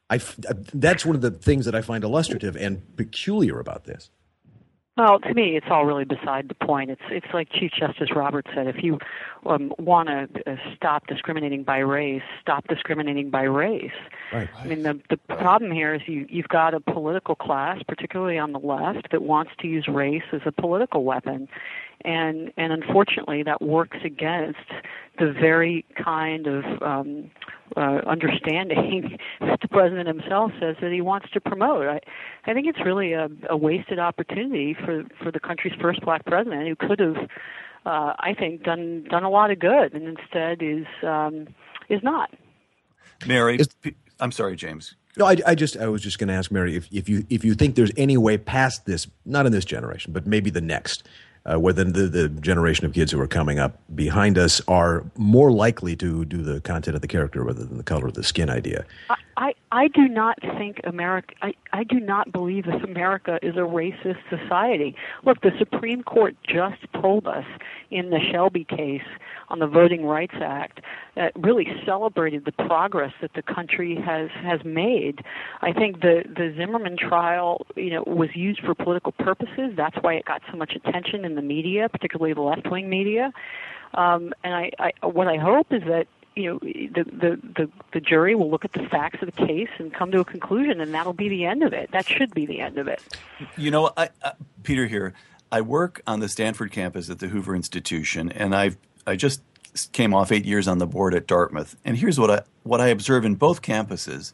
I f that's one of the things that I find illustrative and peculiar about this. Well, to me, it's all really beside the point. It's it's like Chief Justice Roberts said: if you um, want to uh, stop discriminating by race, stop discriminating by race. Right. I mean, the the problem here is you you've got a political class, particularly on the left, that wants to use race as a political weapon, and and unfortunately, that works against the very kind of um, uh, understanding that the president himself says that he wants to promote. I, I think it's really a, a wasted opportunity for for the country's first black president who could have, uh, I think, done done a lot of good, and instead is um, is not. Mary, I'm sorry, James. No, I, I just I was just going to ask Mary if, if you if you think there's any way past this, not in this generation, but maybe the next, uh, where the, the generation of kids who are coming up behind us are more likely to do the content of the character rather than the color of the skin idea. I, I do not think America, I, I do not believe that America is a racist society. Look, the Supreme Court just told us in the Shelby case on the Voting Rights Act that really celebrated the progress that the country has, has made. I think the, the Zimmerman trial, you know, was used for political purposes. That's why it got so much attention in the media, particularly the left-wing media. Um, and I, I, what I hope is that you know the, the the the jury will look at the facts of the case and come to a conclusion, and that'll be the end of it. That should be the end of it. You know, I, I, Peter here. I work on the Stanford campus at the Hoover Institution, and I've I just came off eight years on the board at Dartmouth. And here's what I what I observe in both campuses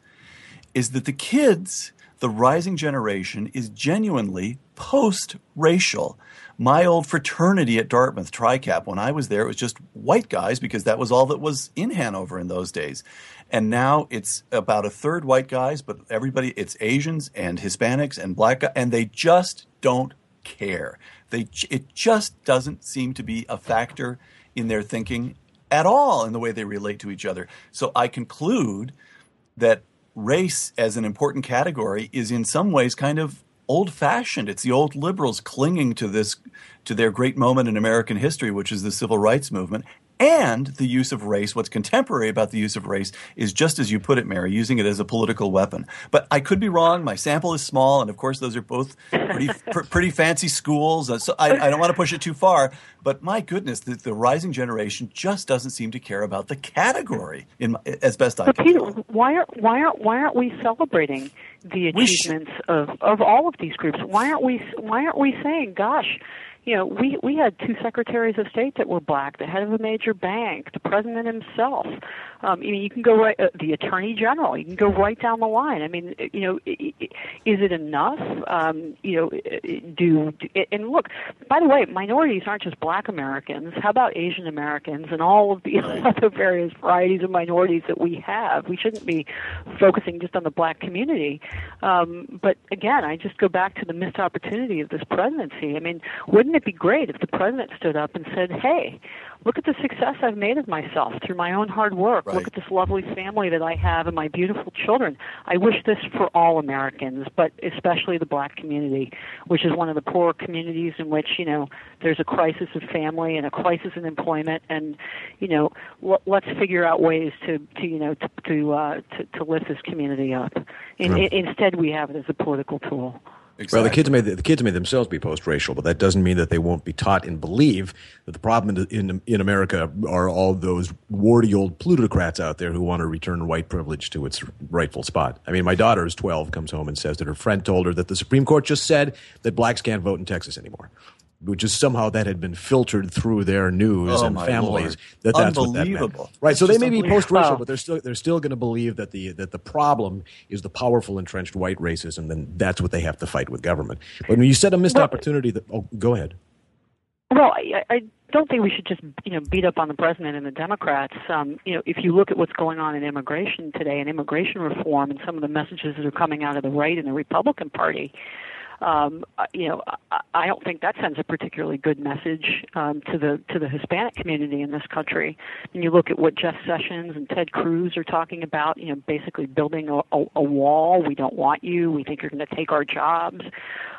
is that the kids, the rising generation, is genuinely post-racial. My old fraternity at Dartmouth, Tri-Kap, when I was there, it was just white guys because that was all that was in Hanover in those days. And now it's about a third white guys, but everybody, it's Asians and Hispanics and black guys, and they just don't care. They, it just doesn't seem to be a factor in their thinking at all in the way they relate to each other. So I conclude that race as an important category is in some ways kind of old fashioned. It's the old liberals clinging to this to their great moment in American history, which is the civil rights movement. And the use of race, what's contemporary about the use of race is just as you put it, Mary, using it as a political weapon. But I could be wrong. My sample is small, and of course, those are both pretty, pr- pretty fancy schools. Uh, So I, I don't want to push it too far. But my goodness, the, the rising generation just doesn't seem to care about the category, in my, as best I But can. Peter, why aren't why aren't why aren't we celebrating the achievements of of all of these groups? Why aren't we why aren't we saying, gosh, you know, we we had two secretaries of state that were black, the head of a major bank, the president himself. Um, I mean, you can go right, uh, the attorney general. You can go right down the line. I mean, you know, is it enough? Um, you know, do, do and look. By the way, minorities aren't just black Americans. How about Asian Americans and all of the other various varieties of minorities that we have? We shouldn't be focusing just on the black community. Um, but again, I just go back to the missed opportunity of this presidency. I mean, wouldn't it be great if the president stood up and said, "Hey, look at the success I've made of myself through my own hard work. Right. Look at this lovely family that I have and my beautiful children. I wish this for all Americans, but especially the black community, which is one of the poor communities in which, you know, there's a crisis of family and a crisis in employment and, you know, l- let's figure out ways to, to you know, to to, uh, to to lift this community up. In, Right. in, instead we have it as a political tool. Well, the kids may the kids may themselves be post-racial, but that doesn't mean that they won't be taught and believe that the problem in in, in America are all those warty old plutocrats out there who want to return white privilege to its rightful spot. I mean, my daughter is 12, comes home and says that her friend told her that the Supreme Court just said that blacks can't vote in Texas anymore. Which is somehow that had been filtered through their news Oh, and families Lord. that that's what that Unbelievable. meant. Right. It's So they may be post-racial, Wow. but they're still they're still going to believe that the that the problem is the powerful entrenched white racism, and that's what they have to fight with government. But when you said a missed opportunity, that oh, go ahead. Well, I, I don't think we should just you know beat up on the president and the Democrats. Um, you know, if you look at what's going on in immigration today and immigration reform and some of the messages that are coming out of the right and the Republican Party, um, uh, you know, I, don't think that sends a particularly good message um, to the to the Hispanic community in this country. And you look at what Jeff Sessions and Ted Cruz are talking about, you know, basically building a, a, a wall. We don't want you. We think you're going to take our jobs.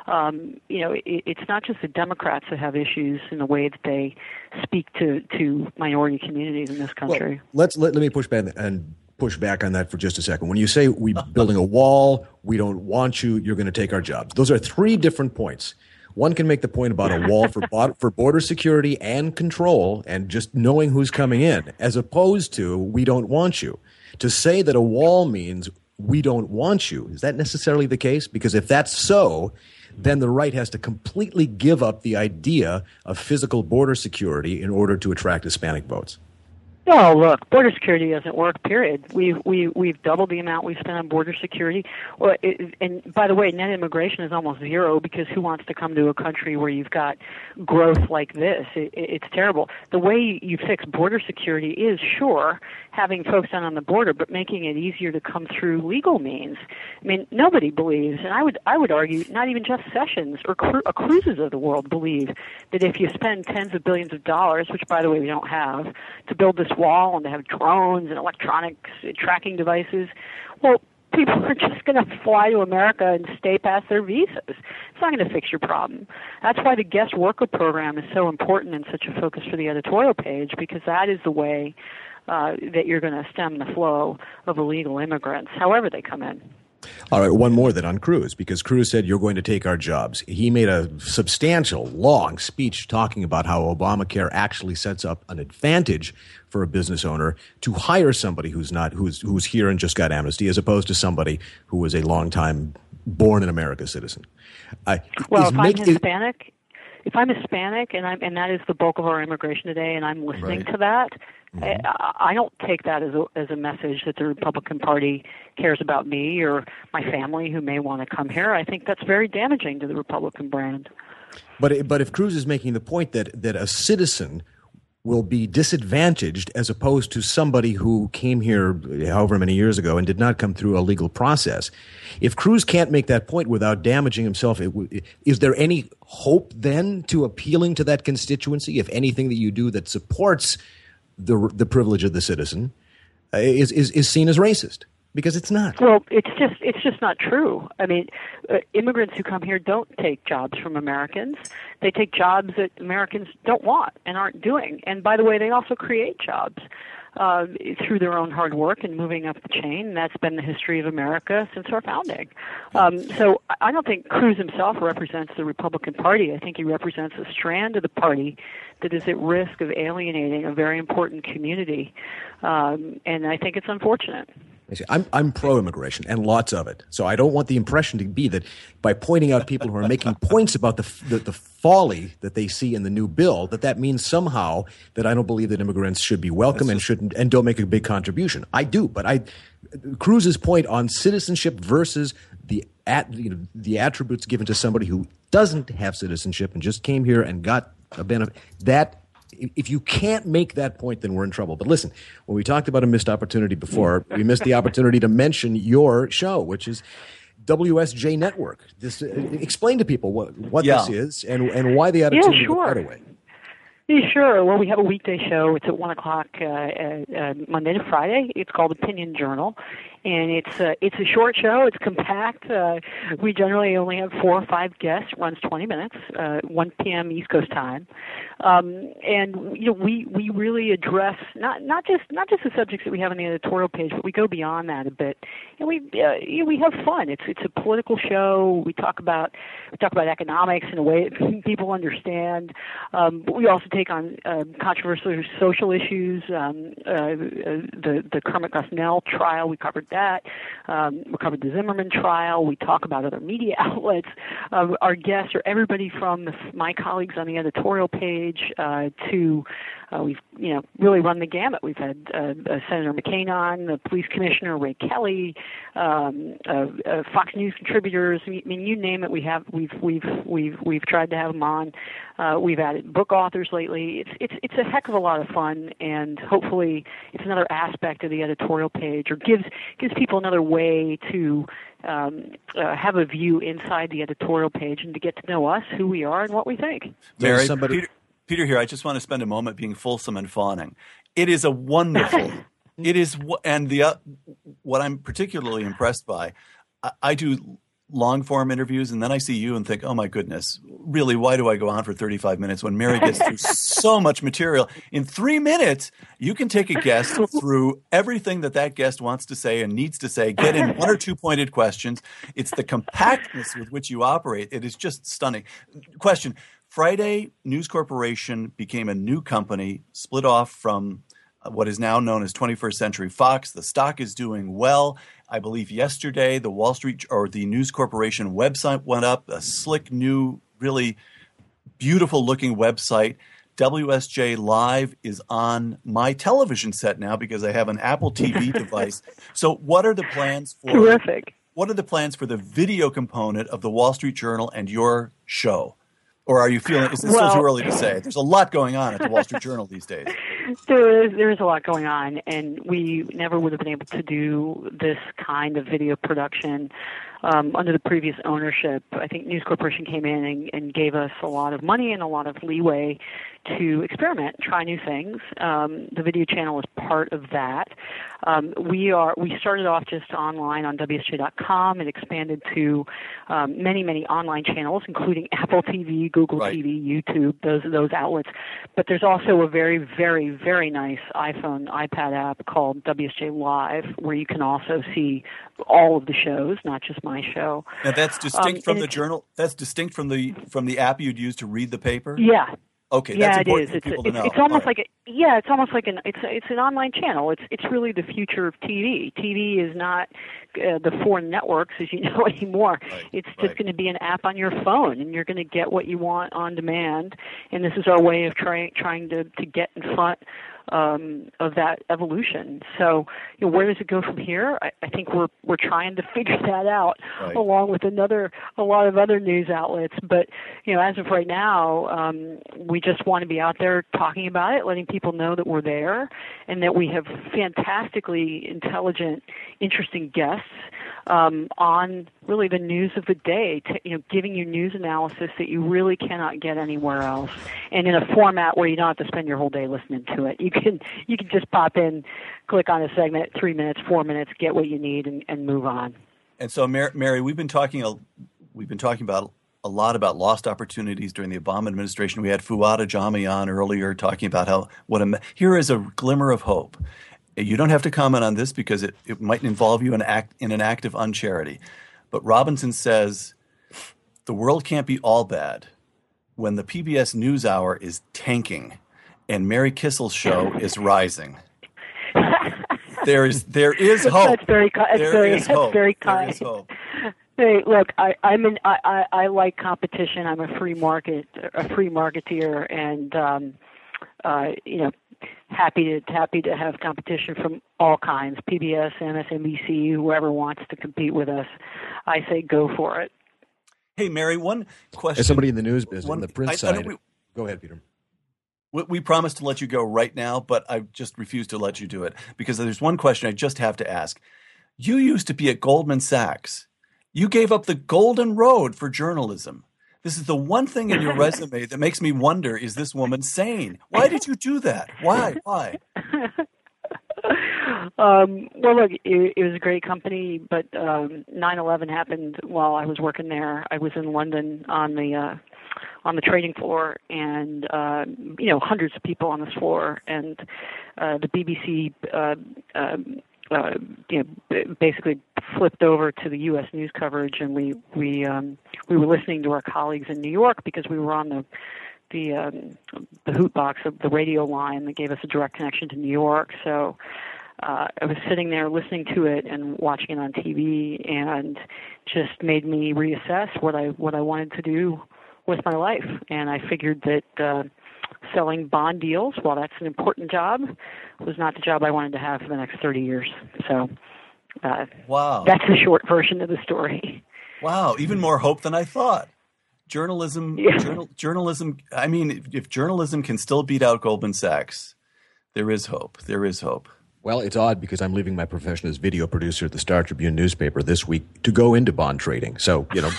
Um, you know, it, it's not just the Democrats that have issues in the way that they speak to to minority communities in this country. Let's let, let me push back and push back on that for just a second. When you say we're building a wall, we don't want you, you're going to take our jobs. Those are three different points. One can make the point about a wall for for border security and control and just knowing who's coming in, as opposed to we don't want you. To say that a wall means we don't want you, is that necessarily the case? Because if that's so, then the right has to completely give up the idea of physical border security in order to attract Hispanic votes. Oh, look, border security doesn't work. Period. We've we we've doubled the amount we spend on border security. Well, it, and by the way, net immigration is almost zero because who wants to come to a country where you've got growth like this? It, it, it's terrible. The way you fix border security is sure having folks down on the border, but making it easier to come through legal means. I mean, nobody believes, and I would I would argue, not even Jeff Sessions or Cru- uh, Cruzes of the world believe that if you spend tens of billions of dollars, which by the way we don't have, to build this wall and to have drones and electronics uh, tracking devices, well, people are just going to fly to America and stay past their visas. It's not going to fix your problem. That's why the guest worker program is so important and such a focus for the editorial page because that is the way uh, that you're going to stem the flow of illegal immigrants, however they come in. All right, one more then on Cruz, because Cruz said you're going to take our jobs. He made a substantial, long speech talking about how Obamacare actually sets up an advantage for a business owner to hire somebody who's not who's who's here and just got amnesty, as opposed to somebody who was a long time born in America citizen. Uh, Well, if make- I'm Hispanic, if I'm Hispanic and I'm and that is the bulk of our immigration today, and I'm listening Right. to that, Mm-hmm. I, I don't take that as a as a message that the Republican Party cares about me or my family who may want to come here. I think that's very damaging to the Republican brand. But but if Cruz is making the point that that a citizen will be disadvantaged as opposed to somebody who came here however many years ago and did not come through a legal process. If Cruz can't make that point without damaging himself, w- is there any hope then to appealing to that constituency? If anything that you do that supports the the privilege of the citizen uh, is is is seen as racist because it's not. Well, it's just it's just not true. I mean, uh, immigrants who come here don't take jobs from Americans. They take jobs that Americans don't want and aren't doing. And by the way, they also create jobs uh, through their own hard work and moving up the chain. That's been the history of America since our founding. Um, so I- I don't think Cruz himself represents the Republican Party. I think he represents a strand of the party that is at risk of alienating a very important community. Um, and I think it's unfortunate. I'm, I'm pro immigration and lots of it. So I don't want the impression to be that by pointing out people who are making points about the, the, the folly that they see in the new bill, that that means somehow that I don't believe that immigrants should be welcome and shouldn't and don't make a big contribution. I do, but I Cruz's point on citizenship versus the at, you know, the attributes given to somebody who doesn't have citizenship and just came here and got a benefit that if you can't make that point, then we're in trouble. But listen, when we talked about a missed opportunity before, we missed the opportunity to mention your show, which is WSJ Network. This uh, explain to people what what Yeah. this is and and why the attitude Yeah, of the sure. right away. Yeah, sure. Well, we have a weekday show. It's at one o'clock uh, uh, uh, Monday to Friday. It's called Opinion Journal, and it's uh, it's a short show. It's compact. Uh, we generally only have four or five guests. Runs 20 minutes, uh, 1 p.m. East Coast time, um, and you know we we really address not not just not just the subjects that we have on the editorial page, but we go beyond that a bit, and we uh, you know, we have fun. It's it's a political show. We talk about we talk about economics in a way that people understand. Um, but we also take on uh, controversial social issues. Um, uh, the the Kermit Gosnell trial, we covered that. Um, we covered the Zimmerman trial. We talk about other media outlets. Uh, our guests are everybody from the, my colleagues on the editorial page uh, to uh, we've you know really run the gamut. We've had uh, uh, Senator McCain on, the police commissioner Ray Kelly, um, uh, Fox News contributors. I mean, you name it. We have we've we've we've we've tried to have them on. Uh, we've added book authors lately. It's it's it's a heck of a lot of fun, and hopefully it's another aspect of the editorial page, or gives gives people another way to um, uh, have a view inside the editorial page and to get to know us, who we are, and what we think. Mary, Peter, Peter here. I just want to spend a moment being fulsome and fawning. It is a wonderful. it is, and the uh, what I'm particularly impressed by. I, I do long form interviews, and then I see you and think, oh my goodness, really, why do I go on for 35 minutes when Mary gets through so much material? In three minutes, you can take a guest through everything that that guest wants to say and needs to say, get in one or two pointed questions. It's the compactness with which you operate. It is just stunning. Question Friday News Corporation became a new company, split off from uh, what is now known as 21st Century Fox. The stock is doing well. I believe yesterday the Wall Street or the News Corporation website went up, a slick new, really beautiful looking website. WSJ Live is on my television set now because I have an Apple TV device. So, what are the plans for? Terrific. What are the plans for the video component of the Wall Street Journal and your show? Or are you feeling? Is it Well- still too early to say? There's a lot going on at the Wall Street Journal these days. There is there is a lot going on, and we never would have been able to do this kind of video production um, under the previous ownership. I think News Corporation came in and, and gave us a lot of money and a lot of leeway to experiment, try new things. Um, the video channel is part of that. Um, we are we started off just online on WSJ.com and expanded to um, many many online channels, including Apple TV, Google TV, YouTube, those those outlets. But there's also a very very very nice iPhone iPad app called WSJ Live, where you can also see all of the shows, not just my show. Now that's distinct Um, from the journal. That's distinct from the from the app you'd use to read the paper. Yeah. Okay, yeah, that's important is. for It's, people it's, to know. it's almost like a, yeah, it's almost like an it's a, it's an online channel. It's it's really the future of TV. TV is not uh, the four networks as you know anymore. it's just going to be an app on your phone, and you're going to get what you want on demand. And this is our way of trying trying to to get in front um, of that evolution. So, you know, where does it go from here? I, I think we're we're trying to figure that out, Right. along with another a lot of other news outlets. But you know, as of right now, um, we just want to be out there talking about it, letting people know that we're there, and that we have fantastically intelligent, interesting guests um, on really the news of the day. T- you know, giving you news analysis that you really cannot get anywhere else, and in a format where you don't have to spend your whole day listening to it. You can you can just pop in, click on a segment, three minutes, four minutes, get what you need, and, and move on. And so, Mary, Mary, we've been talking a, we've been talking about a lot about lost opportunities during the Obama administration. We had Fouad Ajami on earlier talking about how what a here is a glimmer of hope. You don't have to comment on this because it, it might involve you in act in an act of uncharity. But Robinson says the world can't be all bad when the PBS NewsHour is tanking and Mary Kissel's show is rising. There is there is hope. That's very ki- that's There very is that's hope. very kind. is hope. Hey, look, I, I'm an, I, I, I like competition. I'm a free market, a free marketeer, and um, uh, you know, happy to happy to have competition from all kinds, PBS, MSNBC, whoever wants to compete with us. I say go for it. Hey, Mary, one question. As somebody in the news business, One- on the print I- I side. we- go ahead, Peter. We, we promised to let you go right now, but I just refuse to let you do it because there's one question I just have to ask. You used to be at Goldman Sachs. You gave up the golden road for journalism. This is the one thing in your resume that makes me wonder: Is this woman sane? Why did you do that? Why? Why? um, well, look, it, it was a great company, but um, 9/11 happened while I was working there. I was in London on the uh, on the trading floor, and uh, you know, hundreds of people on this floor, and uh, the BBC. Uh, um, uh, you know, basically flipped over to the U.S. news coverage, and we we um, we were listening to our colleagues in New York because we were on the the um, the hoot box of the radio line that gave us a direct connection to New York. So uh, I was sitting there listening to it and watching it on TV, and just made me reassess what I what I wanted to do with my life. And I figured that uh, selling bond deals, while that's an important job, was not the job I wanted to have for the next 30 years. So. Uh, wow. That's the short version of the story. Wow, even more hope than I thought. Journalism, Yeah. journal, journalism. I mean, if, if journalism can still beat out Goldman Sachs, there is hope. There is hope. Well, it's odd because I'm leaving my profession as video producer at the Star Tribune newspaper this week to go into bond trading. So, you know,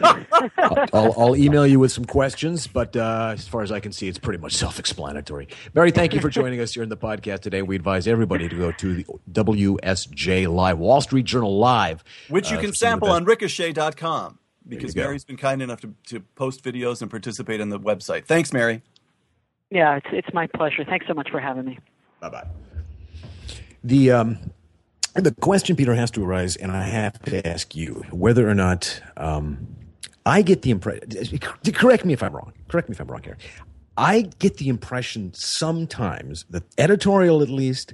I'll, I'll, I'll email you with some questions, but uh, as far as I can see, it's pretty much self explanatory. Barry, thank you for joining us here in the podcast today. We advise everybody to go to the WSJ Live, Wall Street Journal Live, Which you uh, can for some of the sample on ricochet.com because. Mary's been kind enough to, to post videos and participate on the website. Thanks, Mary. Yeah, it's it's my pleasure. Thanks so much for having me. Bye bye. The um, the question, Peter, has to arise, and I have to ask you whether or not um, I get the impression. Correct me if I'm wrong. Correct me if I'm wrong here. I get the impression sometimes that editorial, at least,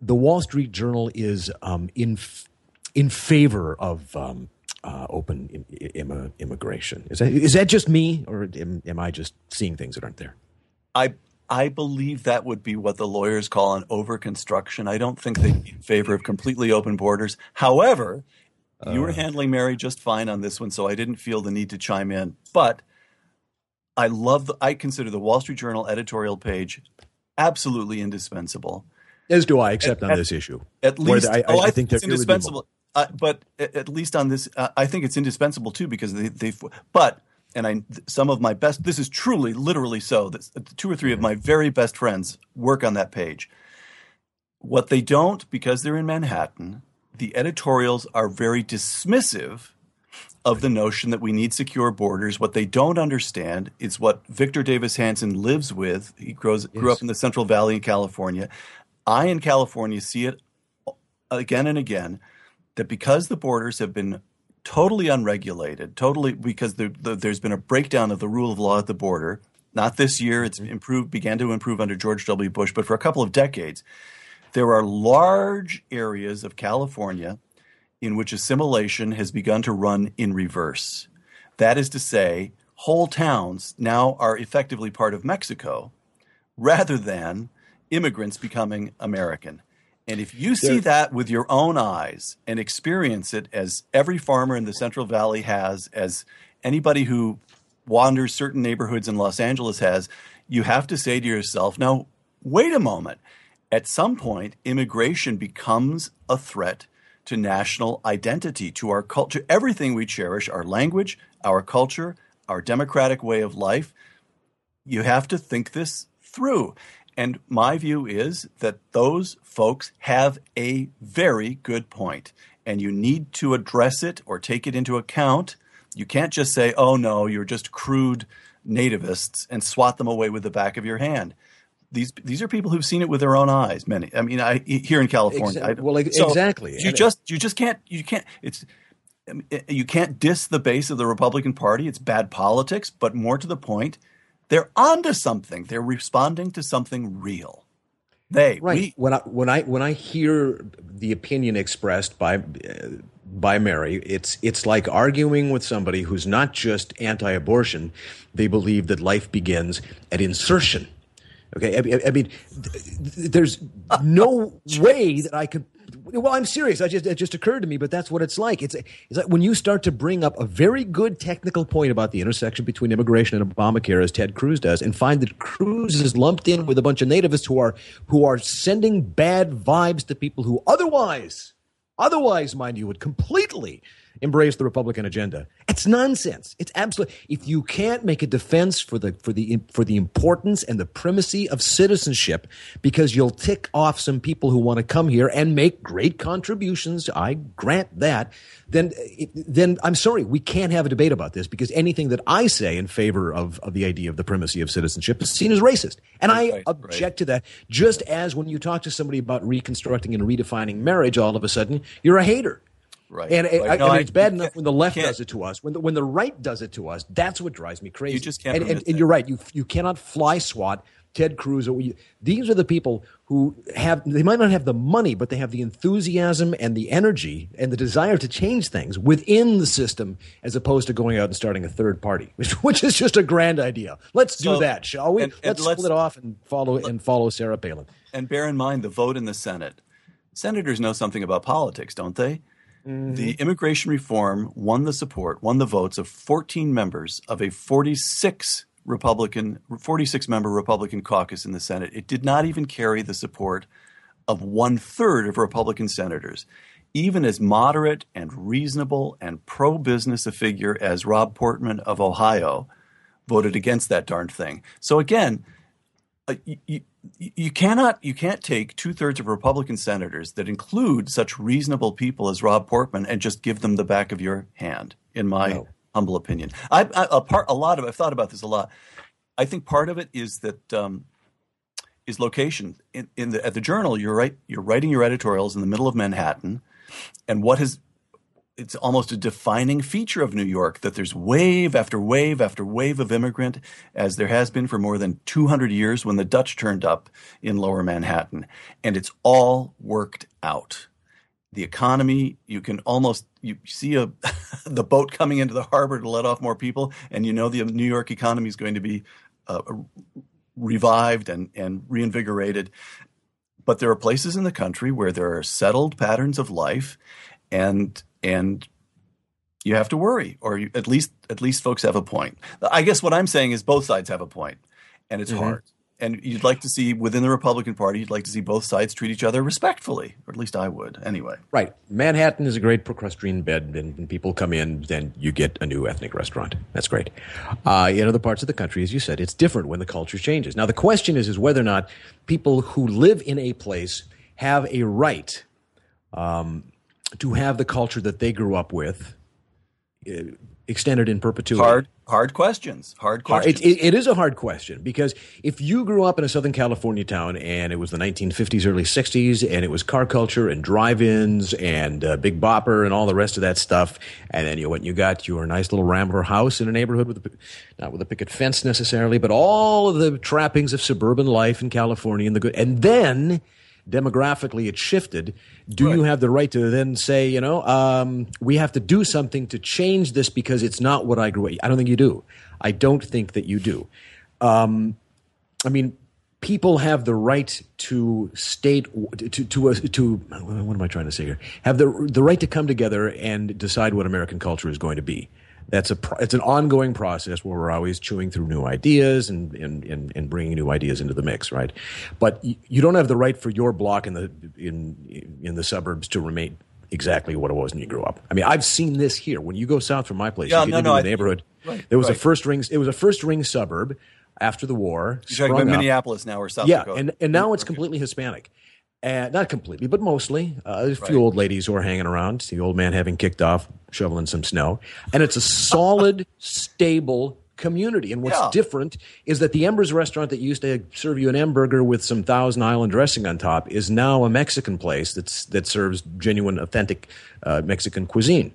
the Wall Street Journal is um, in f- in favor of um, uh, open Im- Im- immigration. Is that is that just me, or am, am I just seeing things that aren't there? I I believe that would be what the lawyers call an overconstruction. I don't think they'd be in favor of completely open borders. However, you were handling Mary just fine on this one, so I didn't feel the need to chime in. But I love the, I consider the Wall Street Journal editorial page absolutely indispensable. As do I, except At- on this issue. At least, I, I, oh, I, think, they're it's indispensable. Uh, but at, at least on this, uh, I think it's indispensable too because they, they. But and I, some of my best. This is truly, literally so. That two or three of my very best friends work on that page. What they don't, because they're in Manhattan, the editorials are very dismissive of the notion that we need secure borders. What they don't understand is what Victor Davis Hanson lives with. He grows, grew up in the Central Valley in California. I in California see it again and again that because the borders have been totally unregulated, totally because there, the, there's been a breakdown of the rule of law at the border. Not this year; it's mm-hmm. improved, began to improve under George W. Bush, but for a couple of decades, there are large areas of California in which assimilation has begun to run in reverse. That is to say, whole towns now are effectively part of Mexico rather than immigrants becoming American. And if you see that with your own eyes and experience it as every farmer in the Central Valley has, as anybody who wanders certain neighborhoods in Los Angeles has, you have to say to yourself, now, wait a moment. At some point, immigration becomes a threat to national identity, to our culture, everything we cherish, our language, our culture, our democratic way of life. You have to think this through. And my view is that those folks have a very good point, and you need to address it or take it into account. You can't just say, oh no, you're just crude nativists and swat them away with the back of your hand. These, these are people who've seen it with their own eyes. Many, I mean, I here in California. I- well, so exactly. You just you just can't you can't it's you can't diss the base of the Republican Party. It's bad politics, but more to the point, they're onto something. They're responding to something real. They Right. we when I when I when I hear the opinion expressed by uh, by Mary, it's it's like arguing with somebody who's not just anti-abortion; they believe that life begins at insertion. Okay, I, mean- I mean, th- th- there's no way that I could. Well, I'm serious. I just it just occurred to me, but that's what it's like. It's it's like when you start to bring up a very good technical point about the intersection between immigration and Obamacare, as Ted Cruz does, and find that Cruz is lumped in with a bunch of nativists who are who are sending bad vibes to people who otherwise, otherwise, mind you, would completely embrace the Republican agenda. It's nonsense. It's absolute. If you can't make a defense for the for the for the importance and the primacy of citizenship, because you'll tick off some people who want to come here and make great contributions, I grant that. Then, then I'm sorry, we can't have a debate about this because anything that I say in favor of, of the idea of the primacy of citizenship is seen as racist, and I Right, object right. to that. Just as when you talk to somebody about reconstructing and redefining marriage, all of a sudden you're a hater. Right. And. I, No, I mean, I- it's bad enough when the left does it to us. When the, when the right does it to us, that's what drives me crazy. You just can't And, and, and you're right. You you cannot fly swat Ted Cruz. Or you, these are the people who have. They might not have the money, but they have the enthusiasm and the energy and the desire to change things within the system, as opposed to going out and starting a third party, which, which is just a grand idea. Let's do that, shall we? and let's, let's- split off and follow and follow Sarah Palin. And bear in mind the vote in the Senate. Senators know something about politics, don't they? Mm-hmm. The immigration reform won the support, won the votes of 14 members of a 46 Republican, 46 member Republican caucus in the Senate. It did not even carry the support of one third of Republican senators. Even as moderate and reasonable and pro business a figure as Rob Portman of Ohio voted against that darn thing. So again, uh, you, you, you cannot you can't take two thirds of Republican senators that include such reasonable people as Rob Portman and just give them the back of your hand. In my humble opinion, I, I a part a lot of I've thought about this a lot. I think part of it is that um, is location in, in the at the journal. You're right. You're writing your editorials in the middle of Manhattan, and what has it's almost a defining feature of New York that there's wave after wave after wave of immigrant, as there has been for more than 200 years when the Dutch turned up in lower Manhattan. And it's all worked out. The economy, you can almost, you see a, the boat coming into the harbor to let off more people, and you know the New York economy is going to be uh, revived and, and reinvigorated. But there are places in the country where there are settled patterns of life and and you have to worry, or you, at least at least folks have a point. I guess what I'm saying is both sides have a point, and it's Mhm. hard. And you'd like to see within the Republican Party, you'd like to see both sides treat each other respectfully, or at least I would. Anyway, Right. Manhattan is a great procrustean bed, and when people come in, then you get a new ethnic restaurant. That's great. Uh, in other parts of the country, as you said, it's different when the culture changes. Now, the question is, is whether or not people who live in a place have a right um, to have the culture that they grew up with uh, extended in perpetuity. hard hard questions, hard Hard- questions. It, it, it is a hard question because if you grew up in a Southern California town and it was the 1950s, early 60s, and it was car culture and drive-ins and uh, Big Bopper and all the rest of that stuff, and then you went and you got your nice little Rambler house in a neighborhood with a, not with a picket fence necessarily, but all of the trappings of suburban life in California and the good, and then demographically it shifted. Do you have the right to then say, you know, um, we have to do something to change this because it's not what I grew up? I don't think you do. I don't think that you do. Um, I mean, people have the right to state to to uh, to what am I trying to say here? Have the the right to come together and decide what American culture is going to be. That's a pro- it's an ongoing process where we're always chewing through new ideas and and, and, and bringing new ideas into the mix, right? But you don't have the right for your block in the in in the suburbs to remain exactly what it was when you grew up. I mean, I've seen this here. When you go south from my place, Yeah, you get no, into no, the I- neighborhood. right, there was a first ring. It was a first ring suburb after the war. You're talking about up. Minneapolis now or South yeah, Dakota? and and now it's completely Hispanic. Uh, not completely, but mostly. Uh, there's a few Right. old ladies who are hanging around. The old man having kicked off, shoveling some snow, and it's a solid, stable community. And what's Yeah. different is that the Embers restaurant that used to serve you an hamburger with some Thousand Island dressing on top is now a Mexican place that's that serves genuine, authentic uh, Mexican cuisine.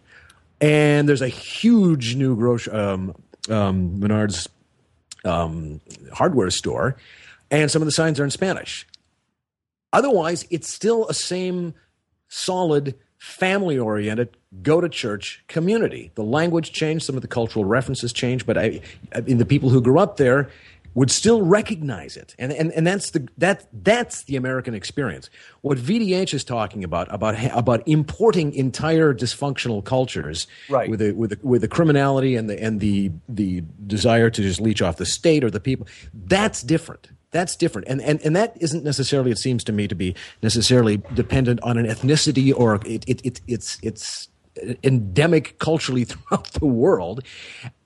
And there's a huge new grocery um, um, Menards um, hardware store, and some of the signs are in Spanish. Otherwise, it's still a same solid, family oriented, go to church community. The language changed, some of the cultural references changed, but I, I mean, the people who grew up there would still recognize it. And, and, and that's, the, that, that's the American experience. What VDH is talking about, about, about importing entire dysfunctional cultures Right. with, the, with, the, with the criminality and, the, and the, the desire to just leech off the state or the people, that's different. That's different. And, and, and that isn't necessarily, it seems to me, to be necessarily dependent on an ethnicity or it, it, it, it's, it's endemic culturally throughout the world,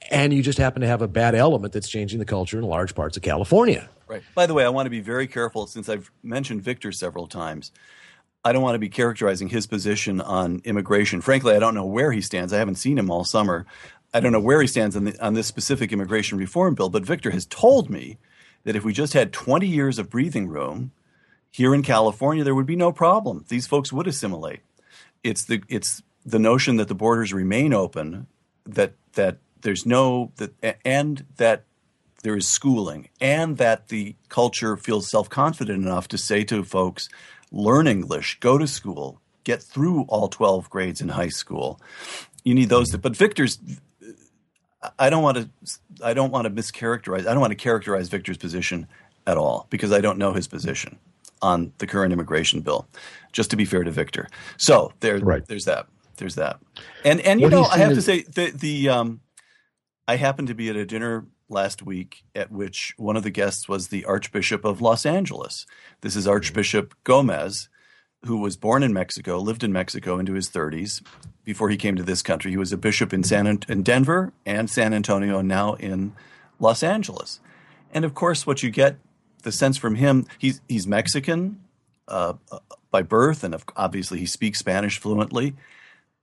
and you just happen to have a bad element that's changing the culture in large parts of California. Right. By the way, I want to be very careful since I've mentioned Victor several times. I don't want to be characterizing his position on immigration. Frankly, I don't know where he stands. I haven't seen him all summer. I don't know where he stands on, the, on this specific immigration reform bill, but Victor has told me that if we just had 20 years of breathing room here in California, there would be no problem. These folks would assimilate. It's the it's the notion that the borders remain open, that that there's no that and that there is schooling, and that the culture feels self confident enough to say to folks, learn English, go to school, get through all 12 grades in high school. You need those. But Victor's I don't want to I don't want to mischaracterize I don't want to characterize Victor's position at all because I don't know his position on the current immigration bill. Just to be fair to Victor. So there right. there's that. There's that. And and you What know I have saying to say the the um I happened to be at a dinner last week at which one of the guests was the Archbishop of Los Angeles. This is Archbishop Gomez, who was born in Mexico, lived in Mexico into his 30s before he came to this country. He was a bishop in San in Denver and San Antonio, and now in Los Angeles. And of course, what you get the sense from him, he's he's Mexican uh, by birth, and obviously he speaks Spanish fluently.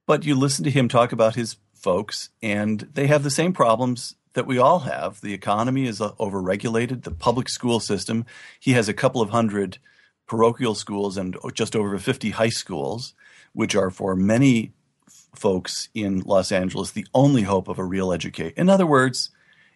But you listen to him talk about his folks, and they have the same problems that we all have. The economy is uh, overregulated, the public school system. He has a couple of hundred parochial schools and just over 50 high schools, which are for many folks in Los Angeles the only hope of a real education. In other words,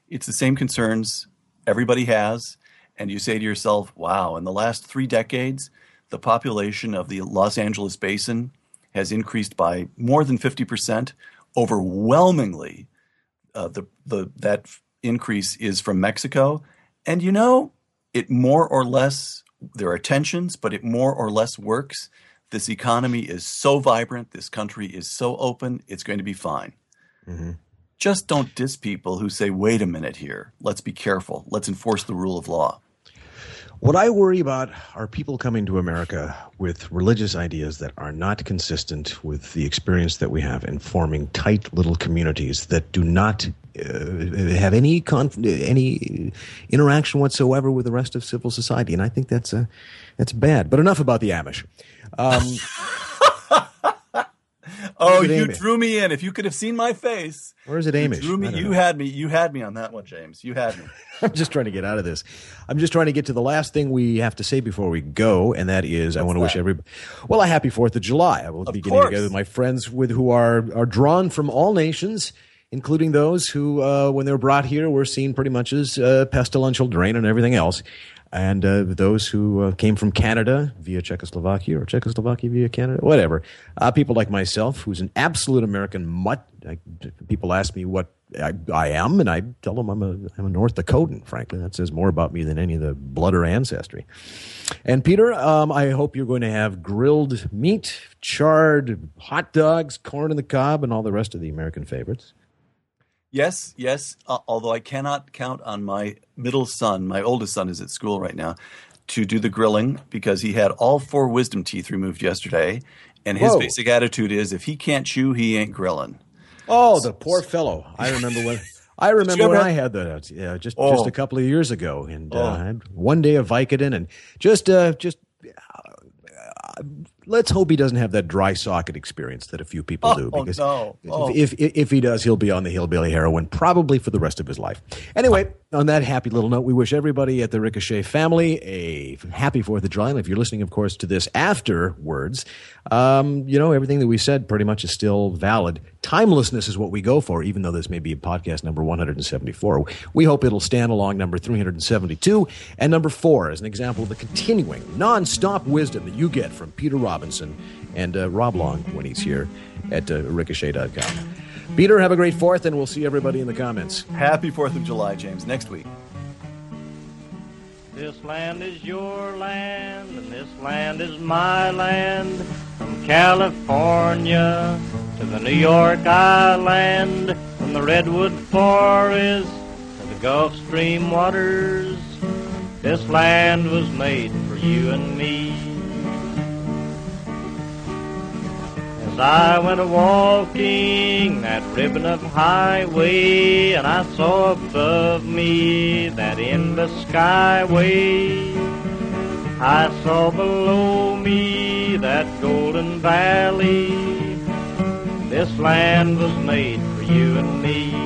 it's the same concerns everybody has. And you say to yourself, wow, in the last three decades, the population of the Los Angeles basin has increased by more than 50%. Overwhelmingly, uh, the, the, that increase is from Mexico. And you know, it more or less, there are tensions, but it more or less works. This economy is so vibrant, this country is so open, it's going to be fine. Mm-hmm. Just don't diss people who say, wait a minute here, let's be careful, let's enforce the rule of law. What I worry about are people coming to America with religious ideas that are not consistent with the experience that we have in forming tight little communities that do not uh, have any conf- any interaction whatsoever with the rest of civil society, and I think that's uh, that's bad. But enough about the Amish. Um, Oh, you drew me in. If you could have seen my face. Where is it you Amish? drew me- You had me. You had me on that one, James. You had me. I'm just trying to get out of this. I'm just trying to get to the last thing we have to say before we go, and that is I want to wish everybody well a happy Fourth of July. I will be getting course. together with my friends with who are are drawn from all nations, including those who, uh, when they were brought here, were seen pretty much as uh, pestilential drain and everything else. And uh, those who uh, came from Canada via Czechoslovakia or Czechoslovakia via Canada, whatever. Uh, people like myself, who's an absolute American mutt. I, people ask me what I, I am, and I tell them I'm a, I'm a North Dakotan, frankly. That says more about me than any of the blood or ancestry. And Peter, um, I hope you're going to have grilled meat, charred hot dogs, corn in the cob, and all the rest of the American favorites. Yes, yes. Uh, although I cannot count on my middle son, my oldest son is at school right now, to do the grilling because he had all four wisdom teeth removed yesterday. And his Whoa. basic attitude is if he can't chew, he ain't grilling. Oh, the poor fellow! I remember when I remember when ever- I had that. Yeah, just Oh. just a couple of years ago, and uh, Oh. Had one day of Vicodin, and just uh, just. Let's hope he doesn't have that dry socket experience that a few people Oh, do. oh, Because no. Oh. if, if if he does, he'll be on the hillbilly heroin probably for the rest of his life. Anyway, on that happy little note, we wish everybody at the Ricochet family a happy Fourth of July. And if you're listening, of course, to this afterwards, um, you know everything that we said pretty much is still valid. Timelessness is what we go for, even though this may be podcast number 174. We hope it'll stand along number 372 and number four as an example of the continuing non-stop wisdom that you get from Peter Robinson and uh, Rob Long when he's here at uh, ricochet.com. Peter, have a great fourth, and we'll see everybody in the comments. Happy 4th of July, James. Next week. This land is your land, and this land is my land. From California to the New York Island, from the Redwood Forest to the Gulf Stream waters, this land was made for you and me. As I went a walking that ribbon of highway, and I saw above me that endless skyway. I saw below me that golden valley. This land was made for you and me.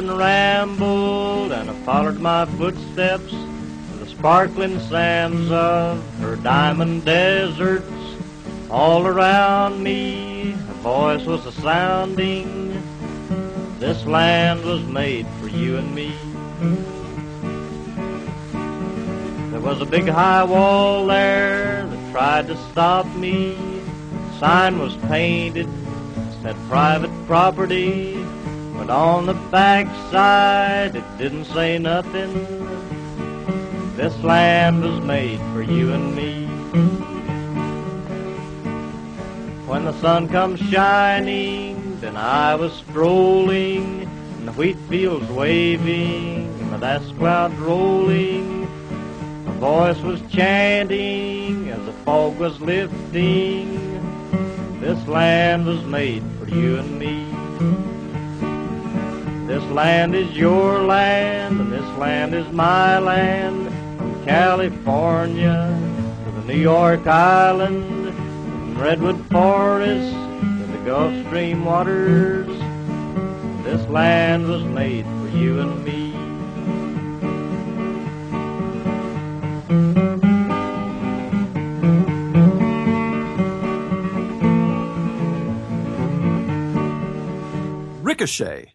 And rambled, and I followed my footsteps to the sparkling sands of her diamond deserts. All around me, a voice was a sounding. This land was made for you and me. There was a big high wall there that tried to stop me. The Sign was painted, said private property. But on the backside, it didn't say nothing. This land was made for you and me. When the sun comes shining, then I was strolling, and the wheat fields waving, and the dust clouds rolling. A voice was chanting as the fog was lifting. This land was made for you and me. This land is your land, and this land is my land. From California to the New York Island, from Redwood Forest to the Gulf Stream waters. This land was made for you and me. Ricochet.